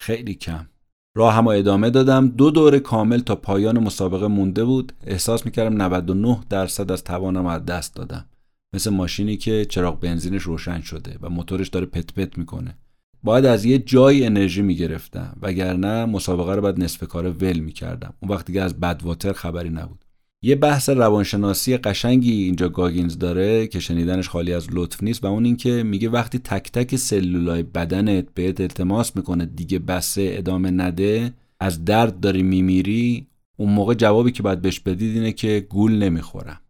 Speaker 1: خیلی کم. راه هم ادامه دادم. دو دور کامل تا پایان مسابقه مونده بود. احساس می‌کردم 99 درصد از توانم از دست دادم. مثل ماشینی که چراغ بنزینش روشن شده و موتورش داره پت پت می‌کنه. باید از یه جای انرژی می‌گرفتم وگرنه مسابقه رو بعد نصف کار ول می‌کردم. اون وقت دیگه از بدواتر خبری نبود. یه بحث روانشناسی قشنگی اینجا گاگینز داره که شنیدنش خالی از لطف نیست و اون اینکه میگه وقتی تک تک سلولای بدنت بهت التماس می‌کنه دیگه بسه ادامه نده از درد داری میمیری اون موقع جوابی که باید بهش بدید اینه که گول نمی‌خورم.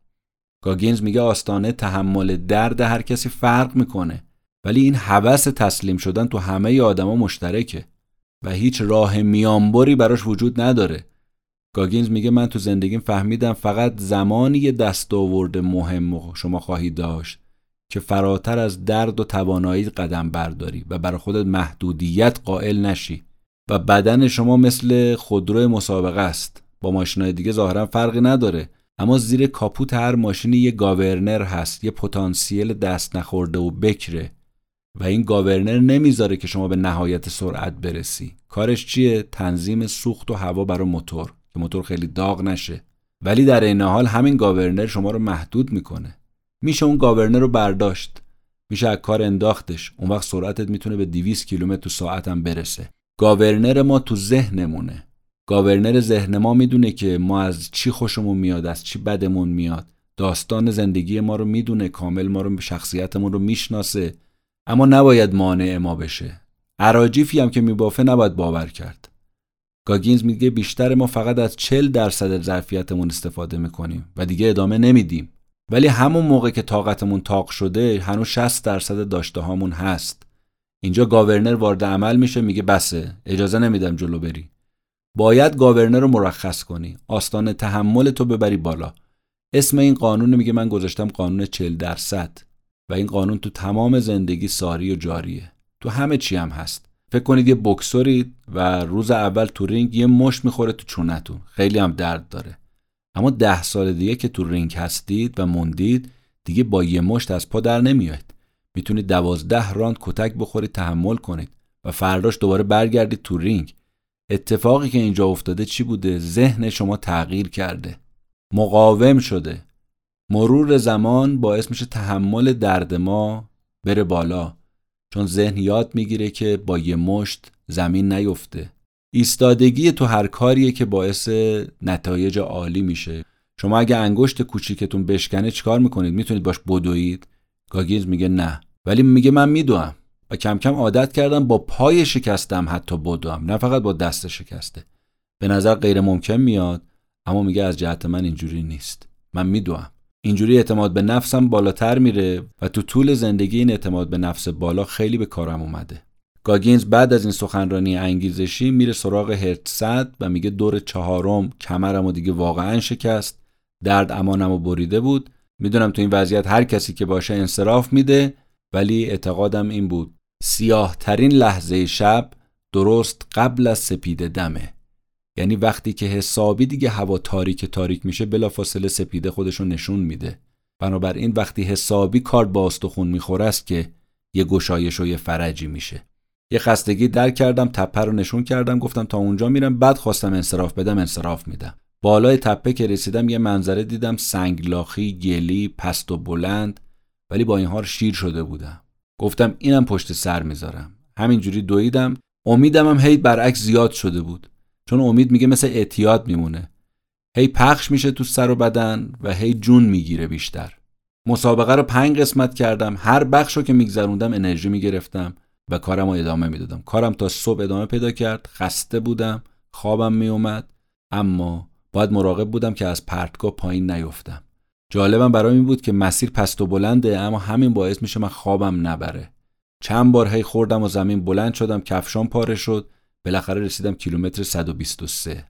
Speaker 1: گاگینز میگه آستانه تحمل درد هر کسی فرق می‌کنه. ولی این هوس تسلیم شدن تو همه آدما مشترکه و هیچ راه میانبری براش وجود نداره. گاگینز میگه من تو زندگیم فهمیدم فقط زمانی یه دست آورده مهم شما خواهی داشت که فراتر از درد و توانایی قدم برداری و برای خودت محدودیت قائل نشی و بدن شما مثل خودرو مسابقه است. با ماشینای دیگه ظاهرا فرقی نداره. اما زیر کاپوت هر ماشینی یه governor هست یه پتانسیل دست نخورده و بکره. و این governor نمی‌ذاره که شما به نهایت سرعت برسی. کارش چیه؟ تنظیم سوخت و هوا برای موتور که موتور خیلی داغ نشه. ولی در این حال همین governor شما رو محدود می‌کنه. میشه اون governor رو برداشت. میشه از کار انداختش. اون وقت سرعتت می‌تونه به 200 کیلومتر تو ساعت هم برسه. governor ما تو ذهنمونه. گاورنر ذهن ما می‌دونه که ما از چی خوشمون میاد از چی بدمون میاد. داستان زندگی ما رو می‌دونه. کامل ما رو شخصیتمون رو می‌شناسه. اما نباید مانع ما بشه. عراجیفی هم که میبافه نباید باور کرد. گاگینز میگه بیشتر ما فقط از 40 درصد ظرفیتمون استفاده می‌کنیم و دیگه ادامه نمیدیم. ولی همون موقع که طاقتمون تاق شده هنوز 60 درصد داشته هامون هست. اینجا governor وارد عمل میشه میگه بسه اجازه نمیدم جلو بری. باید governor رو مرخص کنی. آستانه تحملتو ببری بالا. اسم این قانون میگه من گذاشتم قانون 40 درصد. و این قانون تو تمام زندگی ساری و جاریه. تو همه چی هم هست. فکر کنید یه بکسورید و روز اول تو رینگ یه مشت می‌خوره تو چونتون. خیلی هم درد داره. اما ده سال دیگه که تو رینگ هستید و موندید دیگه با یه مشت از پا در نمیاید. می‌تونید دوازده راند کتک بخورید تحمل کنید و فرداش دوباره برگردید تو رینگ. اتفاقی که اینجا افتاده چی بوده؟ ذهن شما تغییر کرده. مقاوم شده. مرور زمان باعث میشه تحمل درد ما بره بالا چون ذهن یاد می‌گیره که با یه مشت زمین نیفته. ایستادگی تو هر کاریه که باعث نتایج عالی میشه. شما اگه انگشت کوچیکتون بشکنه چیکار می‌کنید؟ می‌تونید باش بدوید؟ گاگینز میگه نه. ولی میگه من میدوم. و کم کم عادت کردم با پای شکستم حتی بدوم. نه فقط با دست شکسته. به نظر غیر ممکن میاد اما میگه از جهت من اینجوری نیست. من میدوم. اینجوری اعتماد به نفسم بالاتر میره و تو طول زندگی این اعتماد به نفس بالا خیلی به کارم اومده. گاگینز بعد از این سخنرانی انگیزشی میره سراغ هرتصد و میگه دور چهارم کمرم و دیگه واقعا شکست درد امانم و بریده بود. می‌دونم تو این وضعیت هر کسی که باشه انصراف میده ولی اعتقادم این بود. سیاه ترین لحظه شب درست قبل از سپیده دمه. یعنی وقتی که حسابی دیگه هوا تاریک تاریک میشه بلافاصله سپیده خودشو نشون میده. بنابراین وقتی حسابی کارد با استخون می‌خوره است که یه گشایش و یه فرجی میشه. یه خستگی در کردم تپه رو نشون کردم گفتم تا اونجا میرم. بعد خواستم انصراف بدم انصراف میدم. بالای تپه که رسیدم یه منظره دیدم سنگلاخی گلی پست و بلند. ولی با این حال شیر شده بودم. گفتم اینم پشت سر می‌ذارم. همینجوری دویدم. امیدم هم هی برعکس زیاد شده بود. چون امید میگه مثل اعتیاد میمونه. هی پخش میشه تو سر و بدن و هی جون می‌گیره بیشتر. مسابقه رو پنج قسمت کردم. هر بخش رو که میگذروندم انرژی می‌گرفتم و کارم رو ادامه می‌دادم. کارم تا صبح ادامه پیدا کرد. خسته بودم. خوابم میومد اما باید مراقب بودم که از پرتگاه پایین نیفتم. جالبم برای این بود که مسیر پست و بلنده اما همین باعث میشه من خوابم نبره. چند بار هی خوردم و زمین بلند شدم. کفشام پاره شد. بالاخره رسیدم کیلومتر 123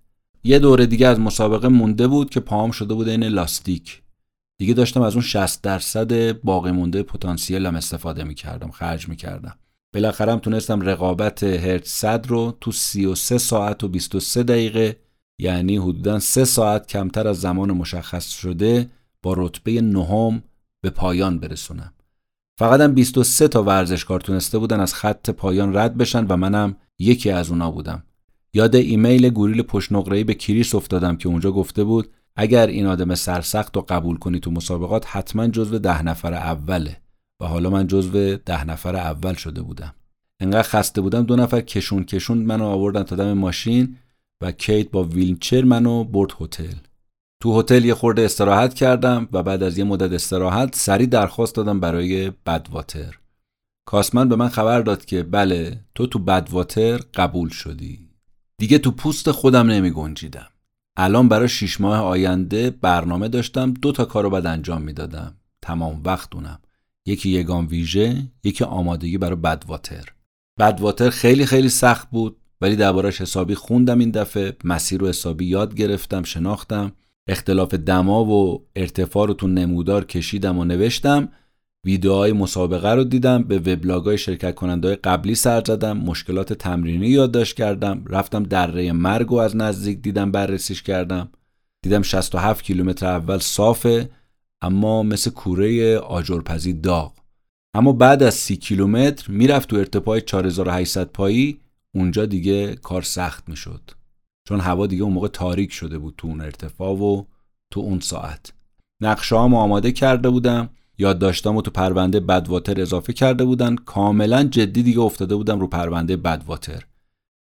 Speaker 1: یه دوره دیگه از مسابقه مونده بود که پاهم شده بود این لاستیک. دیگه داشتم از اون 60 درصد باقی مونده پتانسیلم استفاده می‌کردم خرج می‌کردم. بالاخره هم تونستم رقابت هرت صد رو تو 33 ساعت و 23 دقیقه یعنی حدودا 3 ساعت کمتر از زمان مشخص شده با رتبه نهم به پایان برسونم. فقط هم 23 تا ورزشکار تونسته بودن از خط پایان رد بشن و منم یکی از اونا بودم. یاد ایمیل گوریل پشت به کریس افتادم که اونجا گفته بود اگر این آدم سرسخت رو قبول کنی تو مسابقات حتما جزو ده نفر اوله. و حالا من جزو ده نفر اول شده بودم. انقدر خسته بودم دو نفر کشون کشون منو آوردن تا دم ماشین و کیت با ویلچر منو برد هتل. تو هتل یه خورده استراحت کردم و بعد از یه مدت استراحت سریع درخواست دادم برای بدواتر کاسمن به من خبر داد که بله تو تو بدواتر قبول شدی. دیگه تو پوست خودم نمی گنجیدم الان برای شیش ماه آینده برنامه داشتم دو تا کارو بعد انجام می‌دادم. تمام وقتونم یکی یگان ویژه یکی آمادگی برای بدواتر بدواتر خیلی خیلی سخت بود ولی دربارش حسابی خوندم این دفعه. مسیر رو حسابی یاد گرفتم شناختم. اختلاف دما و ارتفاع رو تو نمودار کشیدم و نوشتم. ویدیوهای مسابقه رو دیدم به وبلاگ‌های شرکت کننده قبلی سر زدم مشکلات تمرینی یادداشت کردم رفتم دره مرگ و از نزدیک دیدم بررسیش کردم. دیدم 67 کیلومتر اول صافه اما مثل کوره آجرپزی داغ. اما بعد از سی کیلومتر می‌رفت تو ارتفاع 4800 پایی اونجا دیگه کار سخت می‌شد. چون هوا دیگه اون موقع تاریک شده بود تو اون ارتفاع و تو اون ساعت. نقشه آماده کرده بودم. یادداشتامو تو پرونده بدواتر اضافه کرده بودن. کاملا جدی دیگه افتاده بودم رو پرونده بدواتر.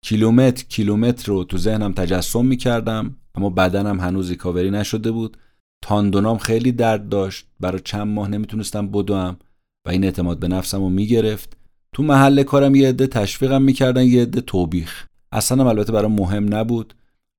Speaker 1: کیلومتر کیلومتر رو تو ذهنم تجسم می‌کردم اما بدنم هنوز ریکاوری نشده بود. تاندونام خیلی درد داشت. برای چند ماه نمی‌تونستم بدوم و این اعتماد به نفسم رو می‌گرفت. تو محل کارم یه عده تشویقم می‌کردن یه عده توبیخ. اصلا البته برای مهم نبود.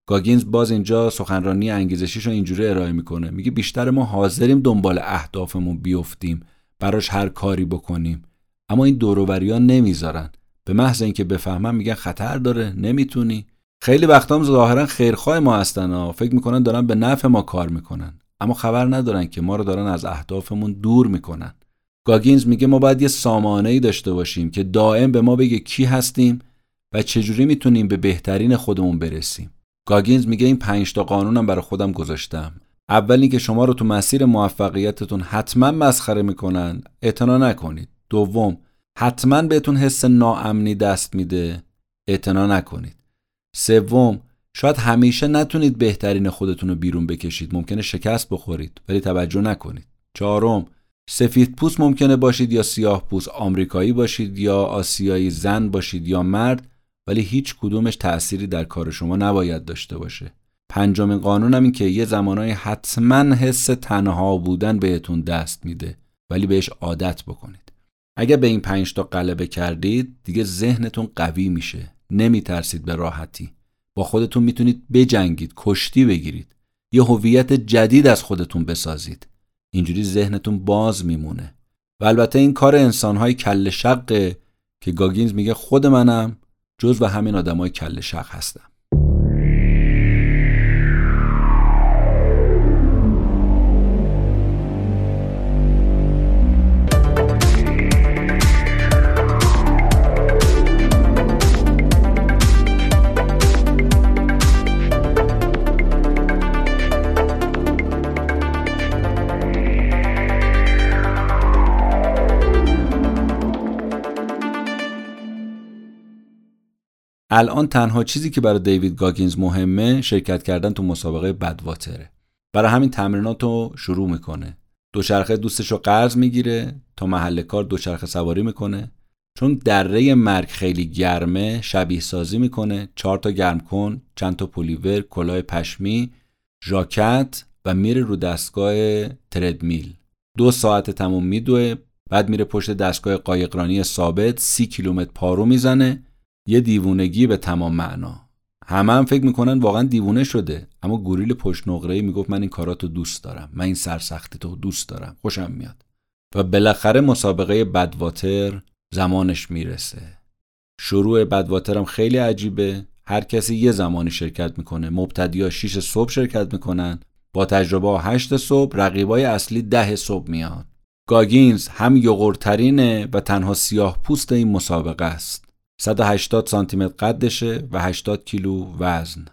Speaker 1: گاگینز باز اینجا سخنرانی انگیزشیش رو اینجوری ارائه می‌کنه. میگه بیشتر ما حاضریم دنبال اهدافمون بیفتیم براش هر کاری بکنیم. اما این دوروبریا نمی‌ذارن. به محض اینکه بفهمن میگن خطر داره نمی‌تونی. خیلی وقتا هم ظاهرا خیرخواه ما هستن ها. فکر می‌کنن دارن به نفع ما کار می‌کنن. اما خبر ندارن که ما رو دارن از اهدافمون دور می‌کنن. گاگینز میگه ما باید یه سامانه ای داشته باشیم که دائم به ما بگه کی هستیم و چجوری می‌تونیم به بهترین خودمون برسیم. گاگینز میگه این پنج تا قانونم برای خودم گذاشتم. اول اینکه شما رو تو مسیر موفقیتتون حتما مسخره می‌کنن. اعتنا نکنید. دوم حتما بهتون حس ناامنی دست میده. اعتنا نکنید. سوم شاید همیشه نتونید بهترین خودتون رو بیرون بکشید. ممکنه شکست بخورید ولی توجه نکنید. چهارم سفید پوست ممکنه باشید یا سیاه پوست. آمریکایی باشید یا آسیایی زن باشید یا مرد. ولی هیچ کدومش تأثیری در کار شما نباید داشته باشه. پنجمین قانونم این که یه زمانهای حتما حس تنها بودن بهتون دست میده ولی بهش عادت بکنید. اگر به این پنج تا غلبه کردید دیگه ذهنتون قوی میشه. نمیترسید به راحتی. با خودتون می‌تونید بجنگید کشتی بگیرید. یه هویت جدید از خودتون بسازید. اینجوری ذهنتون باز میمونه. و البته این کار انسانهای کل شقه که گاگینز میگه خود منم جز و همین آدمای کل شق هستم الان تنها چیزی که برای دیوید گاگینز مهمه شرکت کردن تو مسابقه بدواتره. برای همین تمرینات رو شروع می‌کنه. دوچرخه دوستش رو قرض می‌گیره تا محل کار دوچرخه سواری می‌کنه. چون دره مرگ خیلی گرمه شبیه سازی می‌کنه. چهار تا گرم کن چند تا پولیور کلاه پشمی ژاکت و میره رو دستگاه تردمیل. دو ساعت تموم میدوه بعد میره پشت دستگاه قایقرانی ثابت سی کیلومتر پارو می‌زنه. یه دیوونگی به تمام معنا. همه هم فکر می‌کنن واقعا دیوونه شده. اما گوریل پشت نقره می‌گفت من این کاراتو دوست دارم. من این سرسختی تو دوست دارم. خوشم میاد. و بالاخره مسابقه بدواتر زمانش می‌رسه. شروع بدواتر هم خیلی عجیبه. هر کسی یه زمانی شرکت می‌کنه. مبتدیا 6 صبح شرکت می‌کنن. با تجربه 8 صبح رقیبای اصلی ده صبح میاد. گاگینز هم یغورترینه و تنها سیاه پوست این مسابقه است. 180 سانتی متر قدشه و 80 کیلو وزن.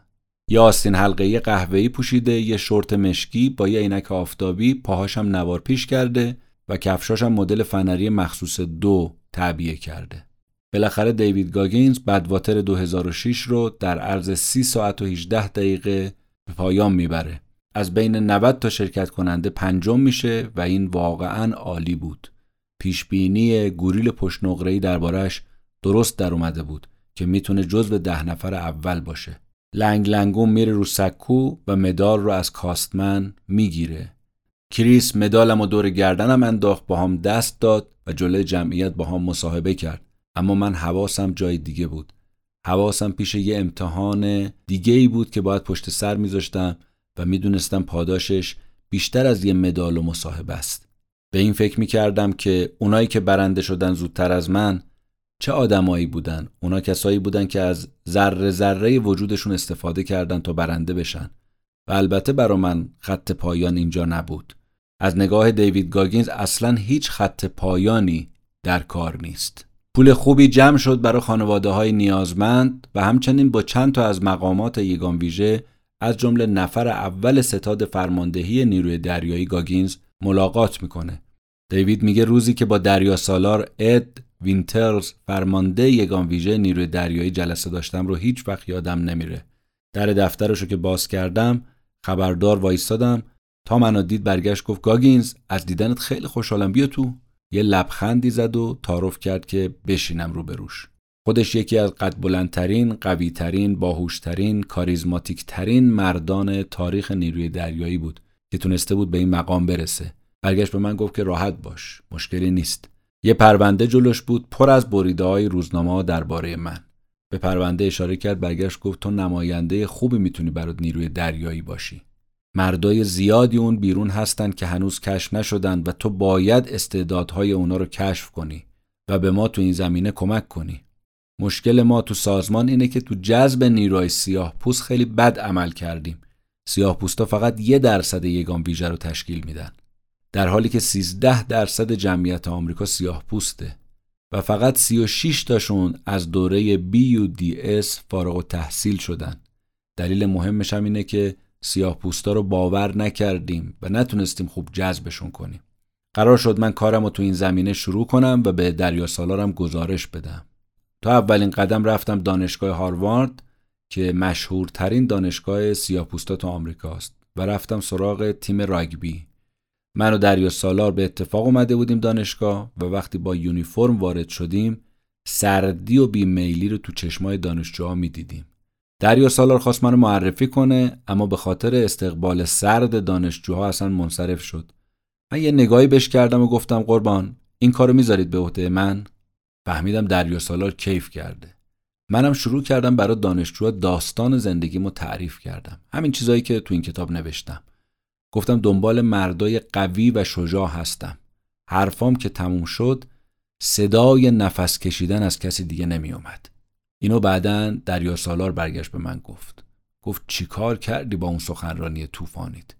Speaker 1: یه آستین حلقه قهوه‌ای پوشیده، یه شورت مشکی با یه عینک آفتابی، پاهاشم نوار پیش کرده و کفشاشم مدل فنری مخصوص دو تعبیه کرده. بالاخره دیوید گاگینز بدواتر 2006 رو در عرض 30 ساعت و 18 دقیقه به پایان می‌بره. از بین 90 تا شرکت کننده پنجم میشه و این واقعا عالی بود. پیشبینی گوریل پشت دربارش درست در اومده بود که می‌تونه جزو ده نفر اول باشه. لنگ لنگون میره رو سکو و مدال رو از کاستمن می‌گیره. کریس مدالم و دور گردنم انداخت با هم دست داد و جلوی جمعیت با هم مصاحبه کرد. اما من حواسم جای دیگه بود. حواسم پیش یه امتحان دیگه ای بود که باید پشت سر میذاشتم و می‌دونستم پاداشش بیشتر از یه مدال و مصاحبه است. به این فکر می‌کردم که اونایی که برنده شدن زودتر از من چه آدمایی بودن؟ اونا کسایی بودن که از ذره ذره وجودشون استفاده کردن تا برنده بشن. و البته برا من خط پایان اینجا نبود. از نگاه دیوید گاگینز اصلا هیچ خط پایانی در کار نیست. پول خوبی جمع شد برای خانواده های نیازمند و همچنین با چند تا از مقامات یگان ویژه از جمله نفر اول ستاد فرماندهی نیروی دریایی گاگینز ملاقات می‌کنه. دیوید میگه روزی که با دریا سالار اد وینترز فرمانده یگان ویژه نیروی دریایی جلسه داشتم رو هیچ وقت یادم نمیره. در دفترش رو که باز کردم خبردار وایستادم تا منو دید برگشت گفت گاگینز از دیدنت خیلی خوشحالم بیا تو یه لبخندی زد و تعارف کرد که بشینم رو بروش خودش یکی از قد بلندترین، قویترین، باهوشترین، کاریزماتیکترین مردان تاریخ نیروی دریایی بود که تونسته بود به این مقام برسه. برگشت به من گفت که راحت باش، مشکلی نیست. یه پرونده جلوش بود پر از بریده های روزنامه درباره من. به پرونده اشاره کرد برگشت گفت تو نماینده خوبی می‌تونی برات نیروی دریایی باشی. مردای زیادی اون بیرون هستن که هنوز کشف نشدن و تو باید استعدادهای اونا رو کشف کنی و به ما تو این زمینه کمک کنی. مشکل ما تو سازمان اینه که تو جذب نیروی سیاه پوست خیلی بد عمل کردیم. سیاه پوستا فقط یه درصد یگان ویژه رو تشکیل میدن. در حالی که 13 درصد جمعیت آمریکا سیاه پوسته و فقط 36 تاشون از دوره BUDS فارغ و تحصیل شدن. دلیل مهمش هم اینه که سیاه پوستا رو باور نکردیم و نتونستیم خوب جذبشون کنیم. قرار شد من کارم رو تو این زمینه شروع کنم و به دریا سالارم گزارش بدم. تا اولین قدم رفتم دانشگاه هاروارد که مشهورترین دانشگاه سیاپوستا تو آمریکاست و رفتم سراغ تیم راگبی من و دریا سالار به اتفاق اومده بودیم دانشگاه و وقتی با یونیفرم وارد شدیم سردی و بیمیلی رو تو چشمای دانشجوها می‌دیدیم. دریا سالار خواست منو معرفی کنه اما به خاطر استقبال سرد دانشجوها اصلا منصرف شد. من یه نگاهی بهش کردم و گفتم قربان این کارو می‌ذارید به عهده من؟ فهمیدم دریا سالار کیف کرده. منم شروع کردم برای دانشجوها داستان زندگیمو تعریف کردم. همین چیزایی که تو این کتاب نوشتم. گفتم دنبال مردای قوی و شجاع هستم. حرفام که تموم شد صدای نفس کشیدن از کسی دیگه نمی اومد اینو بعدا دریا سالار برگشت به من گفت. گفت چیکار کردی با اون سخنرانی طوفانیت؟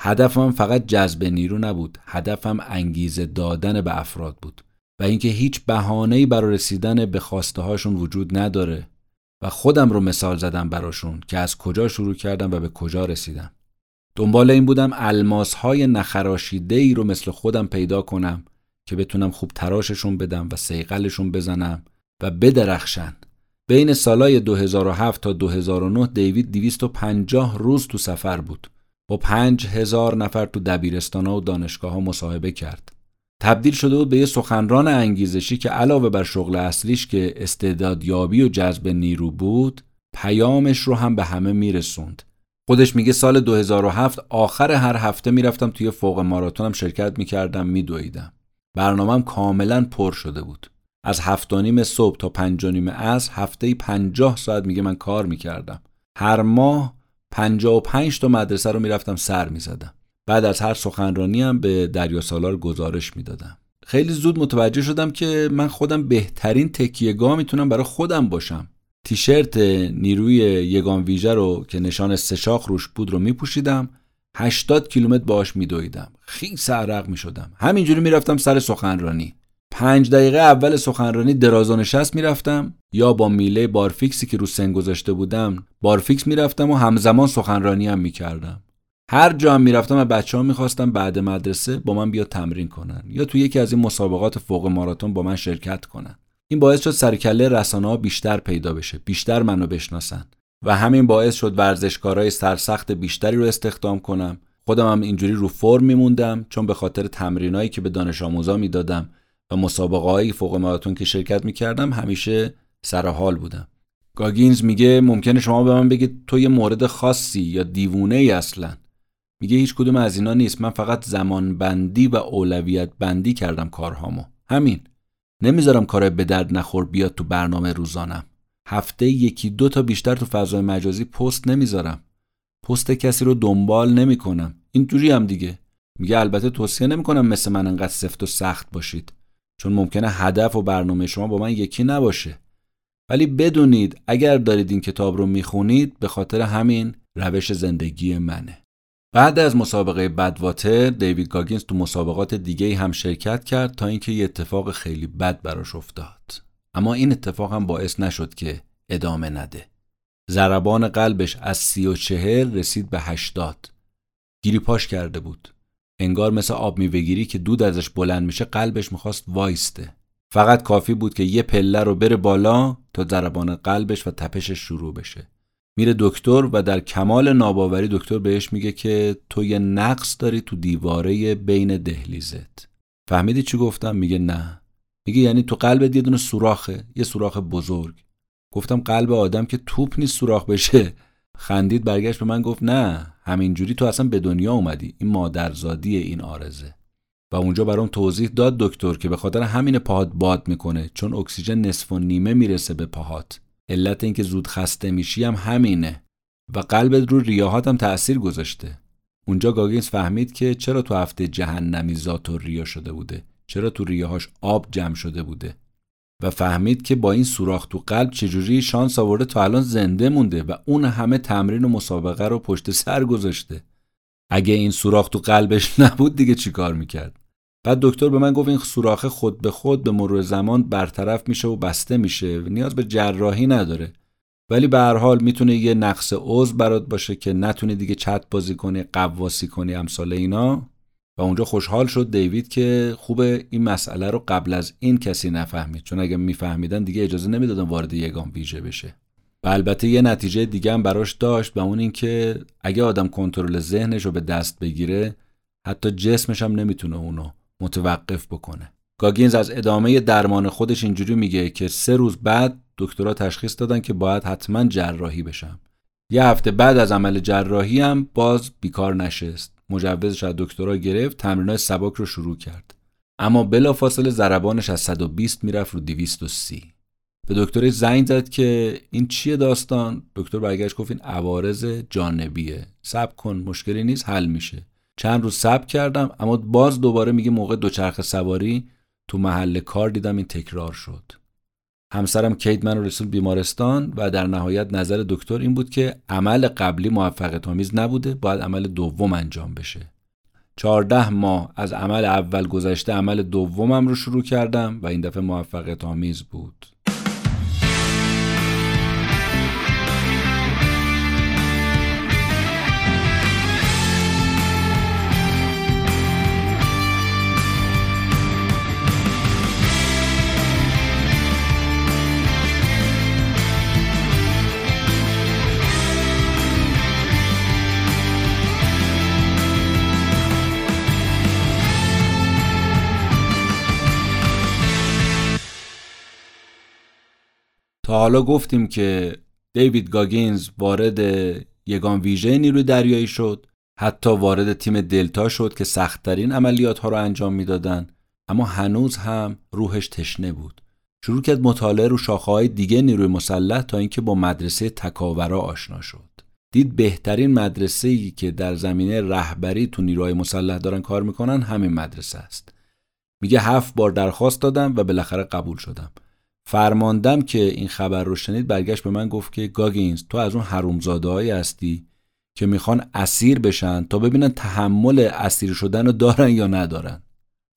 Speaker 1: هدفم فقط جذب نیرو نبود هدفم انگیزه دادن به افراد بود و اینکه هیچ بهانه‌ای برای رسیدن به خواسته هاشون وجود نداره و خودم رو مثال زدم براشون که از کجا شروع کردم و به کجا رسیدم. دنبال این بودم الماس های نخراشیده ای رو مثل خودم پیدا کنم که بتونم خوب تراششون بدم و سیقلشون بزنم و بدرخشن. بین سالای 2007 تا 2009 دیوید 250 روز تو سفر بود. با 5000 نفر تو دبیرستان و دانشگاه ها مصاحبه کرد. تبدیل شده بود به یه سخنران انگیزشی که علاوه بر شغل اصلیش که استعدادیابی و جذب نیرو بود پیامش رو هم به همه میرسوند. خودش میگه سال 2007 آخر هر هفته می‌رفتم توی فوق ماراتونم شرکت می‌کردم میدویدم. برنامهم کاملا پر شده بود. از هفت نیم صبح تا پنج نیم عصر هفته پنجاه ساعت میگه من کار می‌کردم. هر ماه پنجاه و پنج تا مدرسه رو می‌رفتم سر می‌زدم. بعد از هر سخنرانی هم به دریا سالار گزارش می‌دادم. خیلی زود متوجه شدم که من خودم بهترین تکیهگاه می‌تونم برای خودم باشم. تیشرت نیروی یگان ویژه رو که نشان سشاق روش بود رو میپوشیدم 80 کیلومتر باش میدویدم. خیلی سرق می‌شدم. همینجوری می‌رفتم سر سخنرانی. پنج دقیقه اول سخنرانی درازا نشست می‌رفتم یا با میله بارفیکسی که رو سن گذاشته بودم بارفیکس می‌رفتم و همزمان سخنرانی هم می‌کردم. هر جا هم می‌رفتم و بچه ها می‌خواستم بعد مدرسه با من بیا تمرین کنن یا تو یکی از این مسابقات فوق ماراتون با من شرکت کنن. این باعث شد سرکله رسانه ها بیشتر پیدا بشه بیشتر منو بشناسن. و همین باعث شد ورزشکارای سرسخت بیشتری رو استخدام کنم. خودم هم اینجوری رو فرم میموندم چون به خاطر تمرینایی که به دانش آموزا می‌دادم و مسابقه های فوق ماراتون که شرکت می‌کردم همیشه سر حال بودم. گاگینز میگه ممکنه شما به من بگید تو یه مورد خاصی یا دیوونه ای اصلا. میگه هیچ کدوم از اینا نیست. من فقط زمان بندی و اولویت بندی کردم کارهامو. همین. نمی‌ذارم کارهای به درد نخور بیاد تو برنامه روزانم. هفته یکی دو تا بیشتر تو فضای مجازی پست نمی‌ذارم. پست کسی رو دنبال نمی‌کنم. اینجوری هم دیگه. میگه البته توصیه نمی‌کنم مثل من انقدر سفت و سخت باشید. چون ممکنه هدف و برنامه شما با من یکی نباشه. ولی بدونید اگر دارید این کتاب رو می‌خونید به خاطر همین روش زندگی منه. بعد از مسابقه بدواتر دیوید گاگینز تو مسابقات دیگه هم شرکت کرد تا اینکه یه اتفاق خیلی بد براش افتاد. اما این اتفاق هم باعث نشد که ادامه نده. ضربان قلبش از سی و چهل رسید به هشتاد. گیری پاش کرده بود. انگار مثل آب میوهگیری که دود ازش بلند میشه قلبش می‌خواست وایسته. فقط کافی بود که یه پله رو بره بالا تا ضربان قلبش و تپشش شروع بشه. میره دکتر و در کمال ناباوری دکتر بهش میگه که تو یه نقص داری تو دیواره بین دهلیزت فهمیدی چی گفتم؟ میگه نه. میگه یعنی تو قلبت یه دونه سوراخه یه سوراخ بزرگ. گفتم قلب آدم که توپ نیست سوراخ بشه. خندید برگشت به من گفت نه همینجوری تو اصلا به دنیا اومدی. این مادرزادی این آرزه. و اونجا برام توضیح داد دکتر که به خاطر همین پاهات باد می‌کنه چون اکسیژن نصف و نیمه می‌رسه به پاهات. علت اینکه زود خسته میشی هم همینه و قلبت رو ریاهات هم تأثیر گذاشته. اونجا گاگینز فهمید که چرا تو هفته جهنمی ذات و ریا شده بوده؟ چرا تو ریاهاش آب جمع شده بوده؟ و فهمید که با این سوراخ تو قلب چجوری شانس آورده تا الان زنده مونده و اون همه تمرین و مسابقه رو پشت سر گذاشته. اگه این سوراخ تو قلبش *laughs* نبود دیگه چیکار می‌کرد؟ بعد دکتر به من گفت این سوراخ خود به خود به مرور زمان برطرف میشه و بسته میشه. و نیاز به جراحی نداره. ولی به هر حال می‌تونه یه نقص عضو برات باشه که نتونی دیگه چت بازی کنی قواسی کنی امثال اینا. و اونجا خوشحال شد دیوید که خوبه این مسئله رو قبل از این کسی نفهمید. چون اگه میفهمیدن دیگه اجازه نمی‌دادن وارد یگان ویژه بشه. و البته یه نتیجه دیگه هم براش داشت و اون اینکه اگه آدم کنترل ذهنش رو به دست بگیره حتی جسمش هم نمی‌تونه اونو متوقف بکنه. گاگینز از ادامه درمان خودش اینجوری میگه که سه روز بعد دکترها تشخیص دادن که باید حتما جراحی بشم. یه هفته بعد از عمل جراحی هم باز بیکار نشست. مجوزش از دکترها گرفت تمرینای سبک رو شروع کرد. اما بلافاصله ضربانش از 120 می‌رفت رو 230 به دکترش زنگ زد که این چیه داستان؟ دکتر برگشت گفت این عوارض جانبیه. صبر کن مشکلی نیست حل میشه. چند روز صبر کردم اما باز دوباره میگه موقع دوچرخه سواری تو محل کار دیدم این تکرار شد. همسرم کیت من رو رسون بیمارستان و در نهایت نظر دکتر این بود که عمل قبلی موفقیت آمیز نبوده باید عمل دوم انجام بشه. چهارده ماه از عمل اول گذشته عمل دومم رو شروع کردم و این دفعه موفقیت آمیز بود. تا حالا گفتیم که دیوید گاگینز وارد یگان ویژه نیروی دریایی شد حتی وارد تیم دلتا شد که سختترین عملیات ها رو انجام می‌دادند اما هنوز هم روحش تشنه بود. شروع کرد مطالعه رو شاخه های دیگه نیروی مسلح تا اینکه با مدرسه تکاورا آشنا شد. دید بهترین مدرسه ای که در زمینه رهبری تو نیروهای مسلح دارن کار می‌کنن همین مدرسه است. میگه هفت بار درخواست دادم و بالاخره قبول شدم. فرماندم که این خبر رو شنید برگشت به من گفت که گاگینز تو از اون حرومزاده هستی که می‌خوان اسیر بشن تا ببینن تحمل اسیر شدن رو دارن یا ندارن.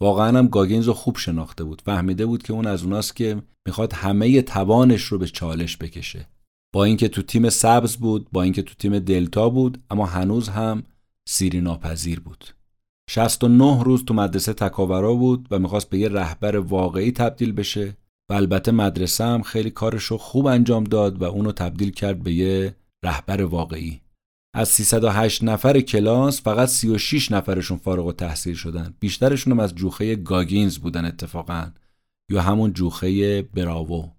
Speaker 1: واقعا هم گاگینز رو خوب شناخته بود. فهمیده بود که اون از اوناست که می‌خواد همه توانش رو به چالش بکشه. با اینکه تو تیم سبز بود با اینکه تو تیم دلتا بود اما هنوز هم سیری ناپذیر بود 69 روز تو مدرسه تکاورا بود و می‌خواست به یه رهبر واقعی تبدیل بشه. و البته مدرسه هم خیلی کارش رو خوب انجام داد و اونو تبدیل کرد به یه رهبر واقعی. از 308 نفر کلاس فقط 36 نفرشون فارغ و تحصیل شدن. بیشترشون هم از جوخه گاگینز بودن اتفاقا یا همون جوخه براوو.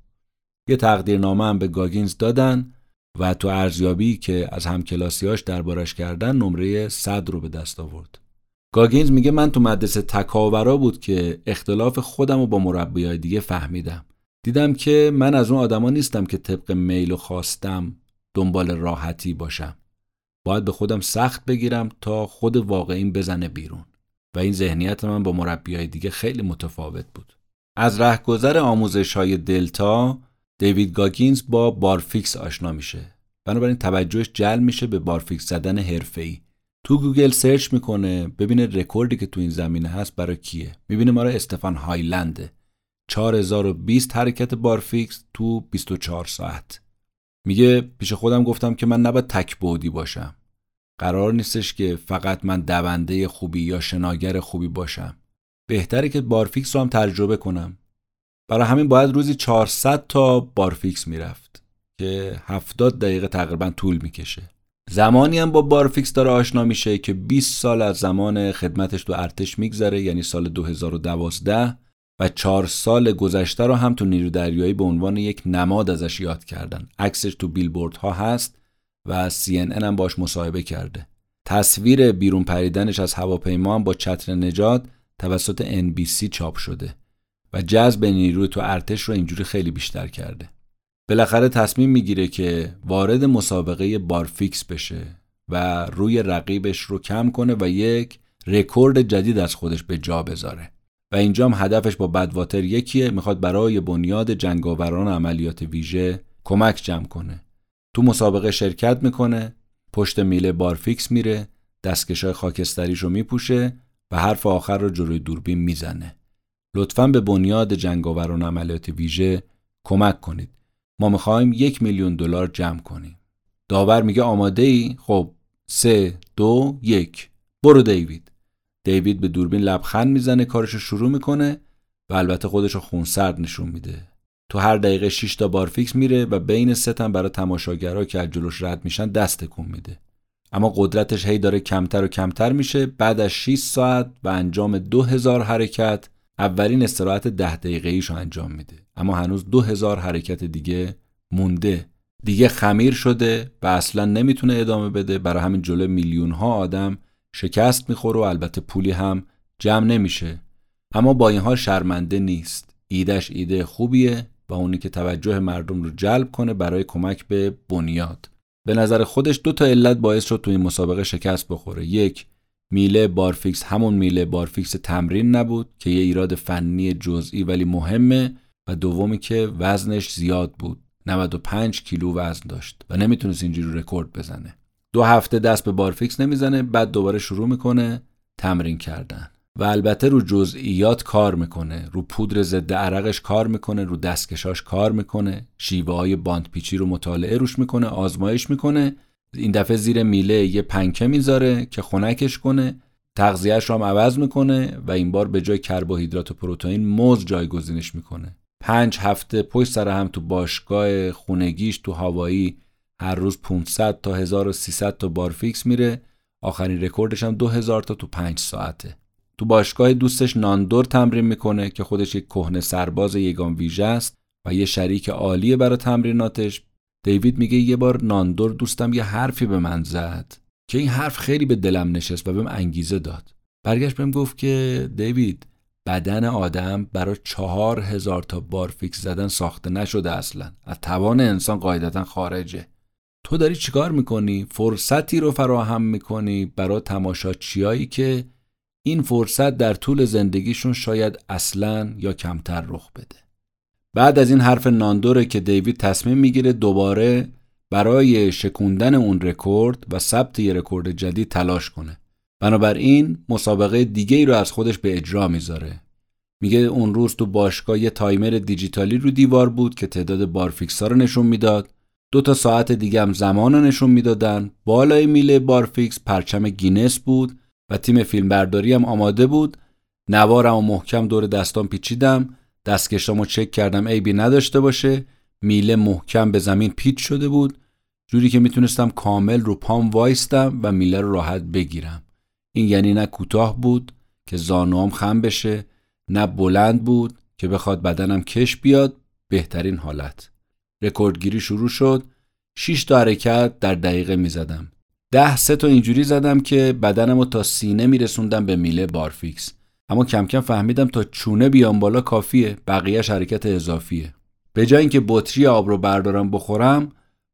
Speaker 1: یه تقدیرنامه هم به گاگینز دادن و تو ارزیابی که از همکلاسیاش دربارش کردن نمره 100 رو به دست آورد. گاگینز میگه من تو مدرسه تکاورا بود که اختلاف خودم رو با مربیای دیگه فهمیدم. دیدم که من از اون آدما نیستم که طبق میل و خواستم دنبال راحتی باشم. باید به خودم سخت بگیرم تا خود واقعیم بزنه بیرون. و این ذهنیت من با مربیای دیگه خیلی متفاوت بود. از رهگذر آموزش های دلتا دیوید گاگینز با بارفیکس آشنا میشه. بنابراین توجهش جلب میشه به بارفیکس زدن حرفه‌ای. تو گوگل search می‌کنه ببینه رکوردی که تو این زمینه هست برای کیه. می‌بینه مال استفان هایلنده. 4020 حرکت بارفیکس تو 24 ساعت. میگه پیش خودم گفتم که من نباید تک بعدی باشم. قرار نیستش که فقط من دونده خوبی یا شناگر خوبی باشم. بهتره که بارفیکس رو هم تجربه کنم. برای همین باید روزی 400 تا بارفیکس می‌رفت که 70 دقیقه تقریبا طول می‌کشه. زمانی هم با بارفیکس داره آشنا میشه که 20 سال از زمان خدمتش تو ارتش میگذره یعنی سال 2012 و چهار سال گذشته رو هم تو نیرو دریایی به عنوان یک نماد ازش یاد کردن. عکسش تو بیلبورد ها هست و CNN هم باش مصاحبه کرده. تصویر بیرون پریدنش از هواپیما هم با چتر نجات توسط NBC چاپ شده. و جذب نیروی تو ارتش رو اینجوری خیلی بیشتر کرده. بالاخره تصمیم می‌گیره که وارد مسابقه بارفیکس بشه و روی رقیبش رو کم کنه و یک رکورد جدید از خودش به جا بذاره. و اینجا هم هدفش با بدواتر یکیه می‌خواد برای بنیاد جنگاوران عملیات ویژه کمک جمع کنه. تو مسابقه شرکت می‌کنه پشت میله بارفیکس میره دستکشای خاکستریش رو میپوشه و حرف آخر رو جلوی دوربین می‌زنه. لطفا به بنیاد جنگاوران عملیات ویژه کمک کنید. ما می‌خوایم یک میلیون دلار جمع کنیم. داور میگه آماده ای خب سه دو یک. برو دیوید. دیوید به دوربین لبخند می‌زنه کارشو شروع می‌کنه و البته خودشو خونسرد نشون میده. تو هر دقیقه 6 تا بارفیکس میره و بین ستم برای تماشاگرها که از جلوش رد میشن دست تکون میده. اما قدرتش هی داره کمتر و کمتر میشه. بعد از 6 ساعت و انجام 2000 حرکت اولین استراحت ده دقیقه ایشو انجام میده. اما هنوز 2000 حرکت دیگه مونده. دیگه خمیر شده و اصلا نمی‌تونه ادامه بده. برای همین جلو میلیون ها آدم شکست می‌خوره و البته پولی هم جمع نمیشه. اما با این حال شرمنده نیست. ایدش ایده خوبیه و اونی که توجه مردم رو جلب کنه برای کمک به بنیاد. به نظر خودش دو تا علت باعث شد تو این مسابقه شکست بخوره. یک میله بارفیکس همون میله بارفیکس تمرین نبود که یه ایراد فنی جزئی ولی مهمه و دومی که وزنش زیاد بود. 95 کیلو وزن داشت و نمی‌تونست اینجوری رکورد بزنه. دو هفته دست به بارفیکس نمی‌زنه بعد دوباره شروع می‌کنه تمرین کردن. و البته رو جزئیات کار می‌کنه رو پودر ضد عرقش کار می‌کنه رو دستکشاش کار می‌کنه شیوه های باند پیچی رو مطالعه روش می‌کنه آزمایش می‌کنه این دفعه زیر میله یه پنکه می‌ذاره که خنکش کنه تغذیهش رو هم عوض می‌کنه و این بار به جای کربوهیدرات و پروتئین موز جایگزینش می‌کنه. پنج هفته پشت سر هم تو باشگاه خونگیش تو هوایی هر روز 500 تا 1300 تا بارفیکس میره. آخرین رکوردش هم 2000 تا تو 5 ساعته. تو باشگاه دوستش ناندور تمرین می‌کنه که خودش یک کهنه سرباز یگان ویژه است و یه شریک عالیه برای تمریناتش. دیوید میگه یه بار ناندور دوستم یه حرفی به من زد که این حرف خیلی به دلم نشست و بهم انگیزه داد. برگشت بهم گفت که دیوید بدن آدم برای چهار هزار تا بارفیکس زدن ساخته نشده اصلا. از توان انسان قاعدتا خارجه. تو داری چیکار می‌کنی؟ فرصتی رو فراهم می‌کنی برای تماشاچیایی که این فرصت در طول زندگیشون شاید اصلا یا کمتر رخ بده؟ بعد از این حرف ناندوره که دیوید تصمیم می‌گیره دوباره برای شکوندن اون رکورد و ثبت یه رکورد جدید تلاش کنه. بنابراین مسابقه دیگه ای رو از خودش به اجرا می‌ذاره. میگه اون روز تو باشگاه یه تایمر دیجیتالی رو دیوار بود که تعداد بارفیکس ها رو نشون می‌داد. دو تا ساعت دیگه هم زمان رو نشون می‌دادن. بالای میله بارفیکس پرچم گینس بود و تیم فیلمبرداری هم آماده بود. نوارم و محکم دور دستام پیچیدم. دستکشامو چک کردم عیبی نداشته باشه. میله محکم به زمین پیچ شده بود. جوری که می‌تونستم کامل رو پام وایستم و میله رو راحت بگیرم. این یعنی نه کوتاه بود که زانوام خم بشه نه بلند بود که بخواد بدنم کش بیاد. بهترین حالت. رکوردگیری شروع شد. 6 تا حرکت در دقیقه می زدم. ده سه تا اینجوری زدم که بدنم رو تا سینه میرسوندم به میله بارفیکس. اما کم کم فهمیدم تا چونه بیام بالا کافیه بقیهش حرکت اضافیه. به جای اینکه بطری آب رو بردارم بخورم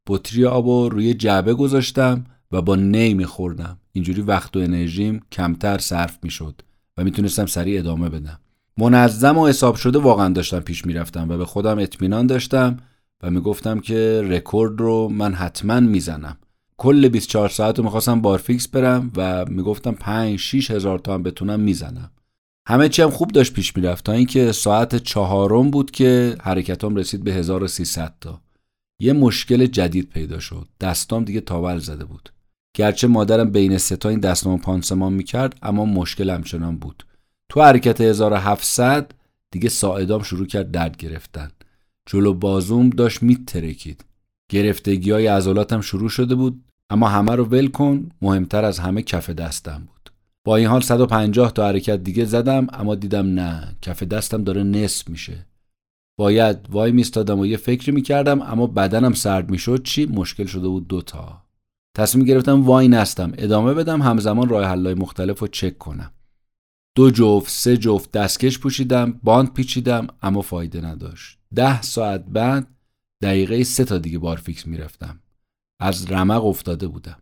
Speaker 1: بطری آب رو روی جعبه گذاشتم و با نی میخوردم. اینجوری وقت و انرژیم کمتر صرف می‌شد و می‌تونستم سریع ادامه بدم. منظم و حساب شده واقعا داشتم پیش می‌رفتم و به خودم اطمینان داشتم و می‌گفتم که رکورد رو من حتما می‌زنم. کل 24 ساعت رو می‌خواستم بارفیکس برم و می‌گفتم 5 6 هزار تا هم بتونم می‌زنم. همه چی هم خوب داشت پیش می‌رفت تا اینکه ساعت چهارم بود که حرکتام رسید به 1300 تا. یه مشکل جدید پیدا شد. دستام دیگه تاول زده بود. گرچه مادرم بین ستا این دستنامه پانسمان می‌کرد اما مشکل همچنان بود. تو حرکت 1700 دیگه ساعدام شروع کرد درد گرفتن. جلو بازوم داشت میترکید گرفتگی های عضلاتم شروع شده بود اما همه رو ول کن مهمتر از همه کف دستم بود. با این حال 150 تا حرکت دیگه زدم اما دیدم نه کف دستم داره نصف میشه. باید وای میستادم و یه فکری می‌کردم اما بدنم سرد می‌شد چی؟ مشکل شده بود دوتا تصمیم گرفتم وای نستم ادامه بدم همزمان راه حلای مختلف رو چک کنم. دو جفت سه جفت دستکش پوشیدم باند پیچیدم اما فایده نداشت. ده ساعت بعد دقیقه سه تا دیگه بارفیکس می‌رفتم. از رمق افتاده بودم.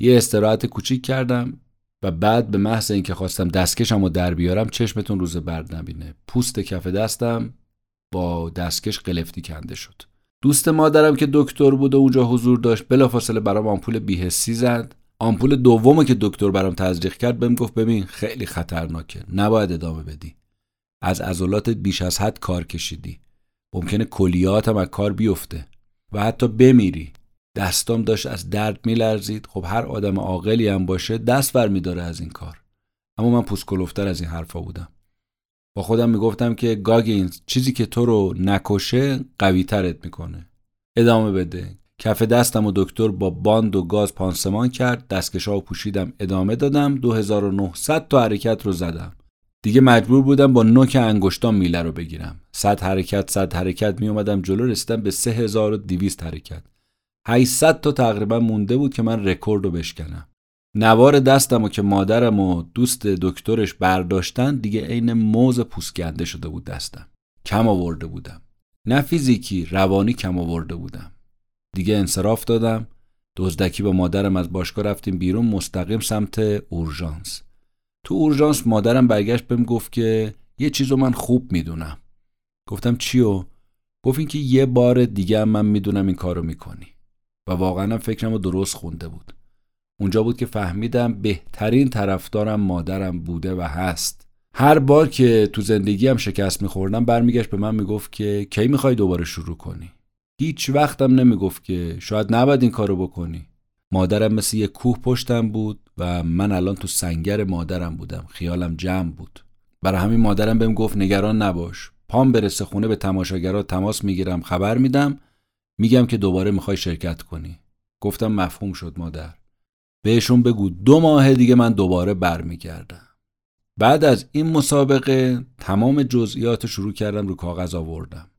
Speaker 1: یه استراحت کوچیک کردم و بعد به محض اینکه خواستم دستکشم و در بیارم چشمتون روز برد نبینه. پوست کف دستم با دستکش قلفتی کنده شد. دوست مادرم که دکتر بود و اونجا حضور داشت بلافاصله برام آمپول بیهسی زد. آمپول دومو که دکتر برام تزریق کرد بهم گفت ببین خیلی خطرناکه. نباید ادامه بدی. از عضلاتت بیش از حد کار کشیدی. ممکنه کلیاتم از کار بیفته. و حتی بمیری. دستام داشت از درد میلرزید. خب هر آدم عاقلی هم باشه دست بر میداره از این کار. اما من پوست کلوفتر از این حرفا بودم. با خودم می‌گفتم که گاگینز چیزی که تو رو نکشه قوی ترت می‌کنه. ادامه بده. کف دستم و دکتر با باند و گاز پانسمان کرد. دستکشا و پوشیدم ادامه دادم. 2900 تا حرکت رو زدم. دیگه مجبور بودم با نوک انگشتام میله رو بگیرم. 100 حرکت 100 حرکت می اومدم جلو رسیدم به 3200 حرکت. 800 تا تقریبا مونده بود که من رکورد رو بشکنم. نوار دستم و که مادرم و دوست دکترش برداشتن دیگه عین موز پوست‌کنده شده بود دستم. کم آورده بودم. نه فیزیکی روانی کم آورده بودم. دیگه انصراف دادم. دزدکی با مادرم از باشگاه رفتیم بیرون مستقیم سمت اورژانس. تو اورژانس مادرم برگشت بهم گفت که یه چیزو من خوب می‌دونم. گفتم چیو؟ گفت اینکه یه بار دیگه من می‌دونم این کارو می‌کنی. و واقعا فکرم رو درست خونده بود. اونجا بود که فهمیدم بهترین طرفدارم مادرم بوده و هست. هر بار که تو زندگیم شکست میخوردم برمیگشت به من می‌گفت که کی می‌خوای دوباره شروع کنی؟ هیچ وقتم نمی‌گفت که شاید نباید این کارو بکنی. مادرم مثل یه کوه پشتم بود و من الان تو سنگر مادرم بودم. خیالم جمع بود. برای همین مادرم بهم گفت نگران نباش. پام برسه خونه به تماشاگرها تماس می‌گیرم خبر میدم. میگم که دوباره می‌خوای شرکت کنی. گفتم مفهوم شد مادر. بهشون بگو دو ماه دیگه من دوباره برمیگردم. بعد از این مسابقه تمام جزئیات شروع کردم رو کاغذ آوردم.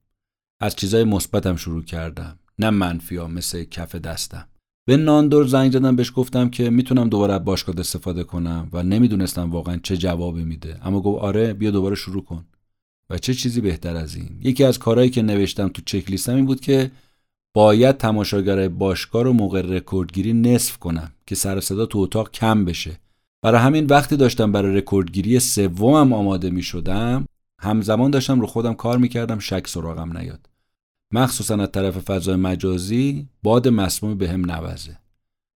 Speaker 1: از چیزای مثبتم شروع کردم. نه منفی ها مثل کف دستم. به ناندور زنگ زدم بهش گفتم که می‌تونم دوباره باشگاه استفاده کنم و نمی‌دونستم واقعا چه جوابی میده. اما گفت آره بیا دوباره شروع کن. و چه چیزی بهتر از این؟ یکی از کارهایی که نوشتم تو چک لیستم این بود که باید تماشاگر باشگاه رو موقع رکوردگیری نصف کنم که سر صدا تو اتاق کم بشه. برای همین وقتی داشتم برای رکوردگیری سومم آماده می شدم همزمان داشتم رو خودم کار می‌کردم شک سراغم نیاد. مخصوصا از طرف فضای مجازی باد مسمومی به هم نوزه.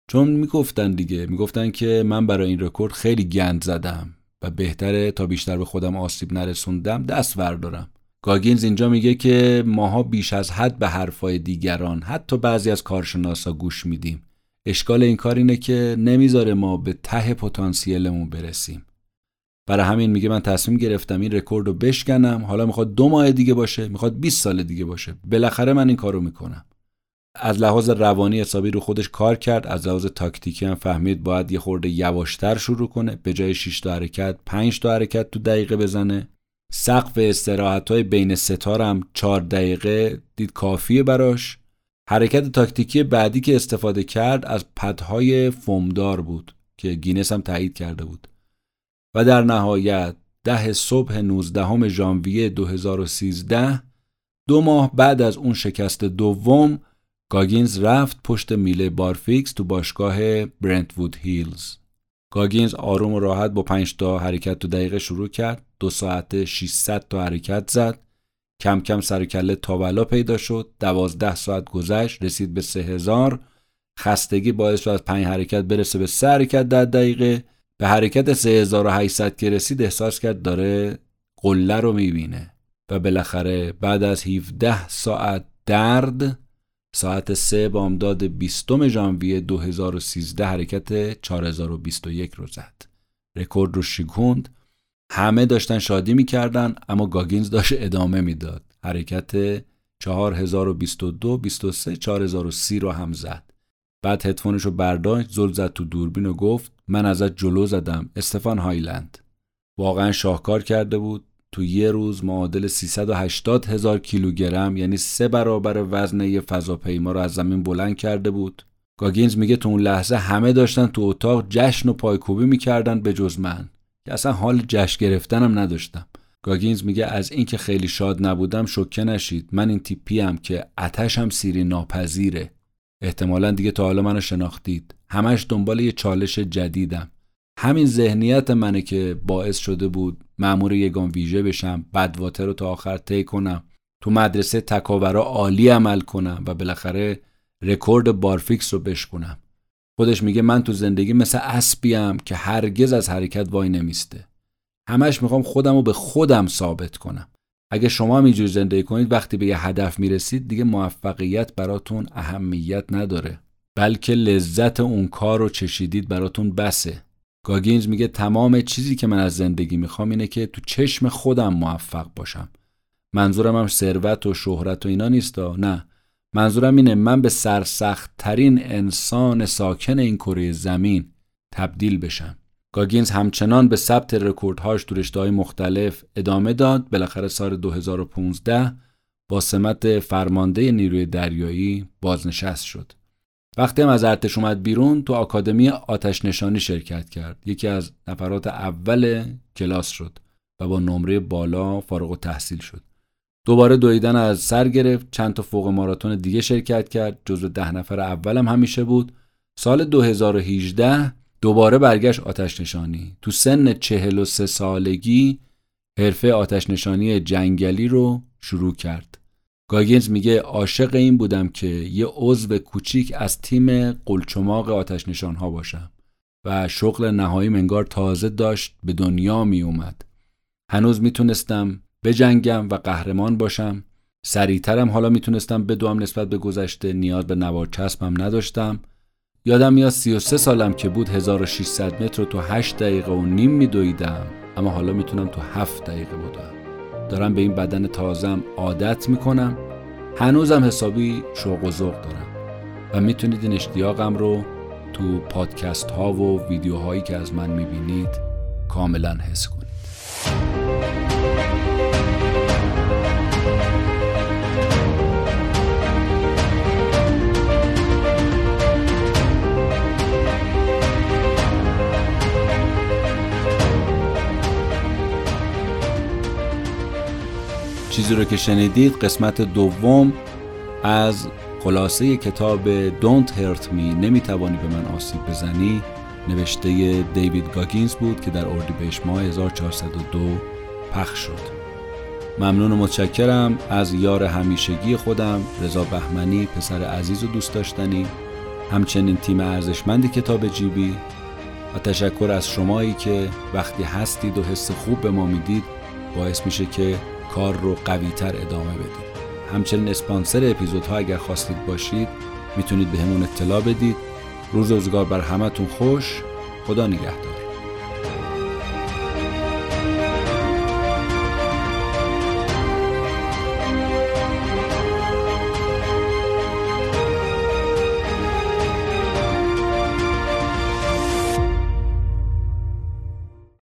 Speaker 1: چون می‌گفتن دیگه می‌گفتن که من برای این رکورد خیلی گند زدم و بهتره تا بیشتر به خودم آسیب نرسوندم دست وردارم گاگینز اینجا میگه که ماها بیش از حد به حرفای دیگران حتی بعضی از کارشناسا گوش میدیم. اشکال این کار اینه که نمی‌ذاره ما به ته پتانسیلمون برسیم. برای همین میگه من تصمیم گرفتم این رکورد رو بشکنم. حالا می‌خواد دو ماه دیگه باشه می‌خواد 20 سال دیگه باشه. بالاخره من این کارو می‌کنم. از لحاظ روانی حسابی رو خودش کار کرد از لحاظ تاکتیکی هم فهمید باید یه خورده یواشتر شروع کنه به جای 6 تا حرکت 5 تا حرکت تو دقیقه بزنه. سقف استراحت های بین ستا رم 4 دقیقه دید کافیه براش. حرکت تاکتیکی بعدی که استفاده کرد از پدهای فومدار بود که گینس هم تایید کرده بود. و در نهایت ده صبح 19 ژانویه 2013 دو ماه بعد از اون شکست دوم گاگینز رفت پشت میله بارفیکس تو باشگاه برنتوود هیلز. گاگینز آروم و راحت با 5 تا حرکت تو دقیقه شروع کرد. دو ساعت 600 تا حرکت زد. کم کم سر کله تاولا پیدا شد. دوازده ساعت گذشت رسید به سه هزار. خستگی باعث شد از پنج حرکت برسه به سه حرکت در دقیقه. به حرکت 3800 که رسید احساس کرد داره قله رو می‌بینه. و بالاخره بعد از 17 ساعت درد ساعت 3 بامداد 20 ژانویه 2013 حرکت 4021 رو زد. رکورد رو شکوند. همه داشتن شادی می‌کردن اما گاگینز داشت ادامه می‌داد. حرکت 4022 23 4030 رو هم زد. بعد هدفونش رو برداشت زل زد تو دوربین و گفت من ازت جلو زدم استفان هایلند واقعا شاهکار کرده بود تو یه روز معادل 380 هزار کیلوگرم یعنی سه برابر وزن یه فضاپیما رو از زمین بلند کرده بود. گاگینز میگه تو اون لحظه همه داشتن تو اتاق جشن و پایکوبی می‌کردن به جز من. که اصلا حال جشن گرفتنم نداشتم. گاگینز میگه از اینکه خیلی شاد نبودم شوکه نشید. من این تیپی‌ام که عطشم سیری ناپذیره. احتمالا دیگه تا حالا منو شناختید. همش دنبال یه چالش جدیدم. همین ذهنیت منه که باعث شده بود مأمور یگان ویژه بشم بدواتر رو تا آخر طی کنم. تو مدرسه تکاورا عالی عمل کنم و بالاخره رکورد بارفیکس رو بشکنم خودش میگه من تو زندگی مثل اسبیم که هرگز از حرکت وای نمیسته. همش می‌خوام خودم رو به خودم ثابت کنم. اگه شما هم اینجور زندگی کنید وقتی به یه هدف می‌رسید دیگه موفقیت براتون اهمیت نداره. بلکه لذت اون کار رو چشیدید براتون بسه. گاگینز میگه تمام چیزی که من از زندگی می‌خوام اینه که تو چشم خودم موفق باشم. منظورم هم ثروت و شهرت و اینا نیست نه. منظورم اینه من به سرسخت ترین انسان ساکن این کره زمین تبدیل بشم. گاگینز همچنان به ثبت رکوردهاش تو رشته‌های مختلف ادامه داد. بالاخره سال 2015 با سمت فرمانده نیروی دریایی بازنشست شد. وقتی هم از ارتش اومد بیرون تو آکادمی آتش نشانی شرکت کرد. یکی از نفرات اول کلاس شد و با نمره بالا فارغ و تحصیل شد. دوباره دویدن از سر گرفت. چند تا فوق ماراتون دیگه شرکت کرد. جزو ده نفر اولم همیشه بود. سال 2018 دوباره برگشت آتش نشانی تو سن 43 سالگی حرفه آتش نشانی جنگلی رو شروع کرد. گاگینز میگه عاشق این بودم که یه عضو کوچیک از تیم قلچماق آتش نشان ها باشم و شغل نهایی منگار تازه داشت به دنیا می اومد. هنوز می‌تونستم بجنگم و قهرمان باشم. سریعترم حالا می‌تونستم بدوم نسبت به گذشته نیاز به نوار چسبم نداشتم. یادم میاد 33 سالم که بود 1600 متر رو تو 8 دقیقه و نیم میدویدم اما حالا می‌تونم تو 7 دقیقه بدوم. دارم به این بدن تازم عادت می‌کنم. هنوزم حسابی شوق و ذوق دارم. و می‌تونید این اشتیاقم رو تو پادکست ها و ویدیوهایی که از من می‌بینید کاملا حس کنید. چیزی رو که شنیدید قسمت دوم از خلاصه کتاب Don't Hurt Me نمی‌توانی به من آسیب بزنی نوشته دیوید گاگینز بود که در اردیبهشت ماه 1402 پخش شد. ممنون و متشکرم از یار همیشگی خودم رضا بهمنی پسر عزیز و دوست داشتنی همچنین تیم ارزشمند کتاب جیبی و تشکر از شمایی که وقتی هستید و حس خوب به ما می‌دید باعث میشه که کار رو قوی تر ادامه بدید. همچنین اسپانسر اپیزودها اگر خواستید باشید می‌تونید به همون اطلاع بدید. روز روزگار بر همتون خوش. خدا نگهدار.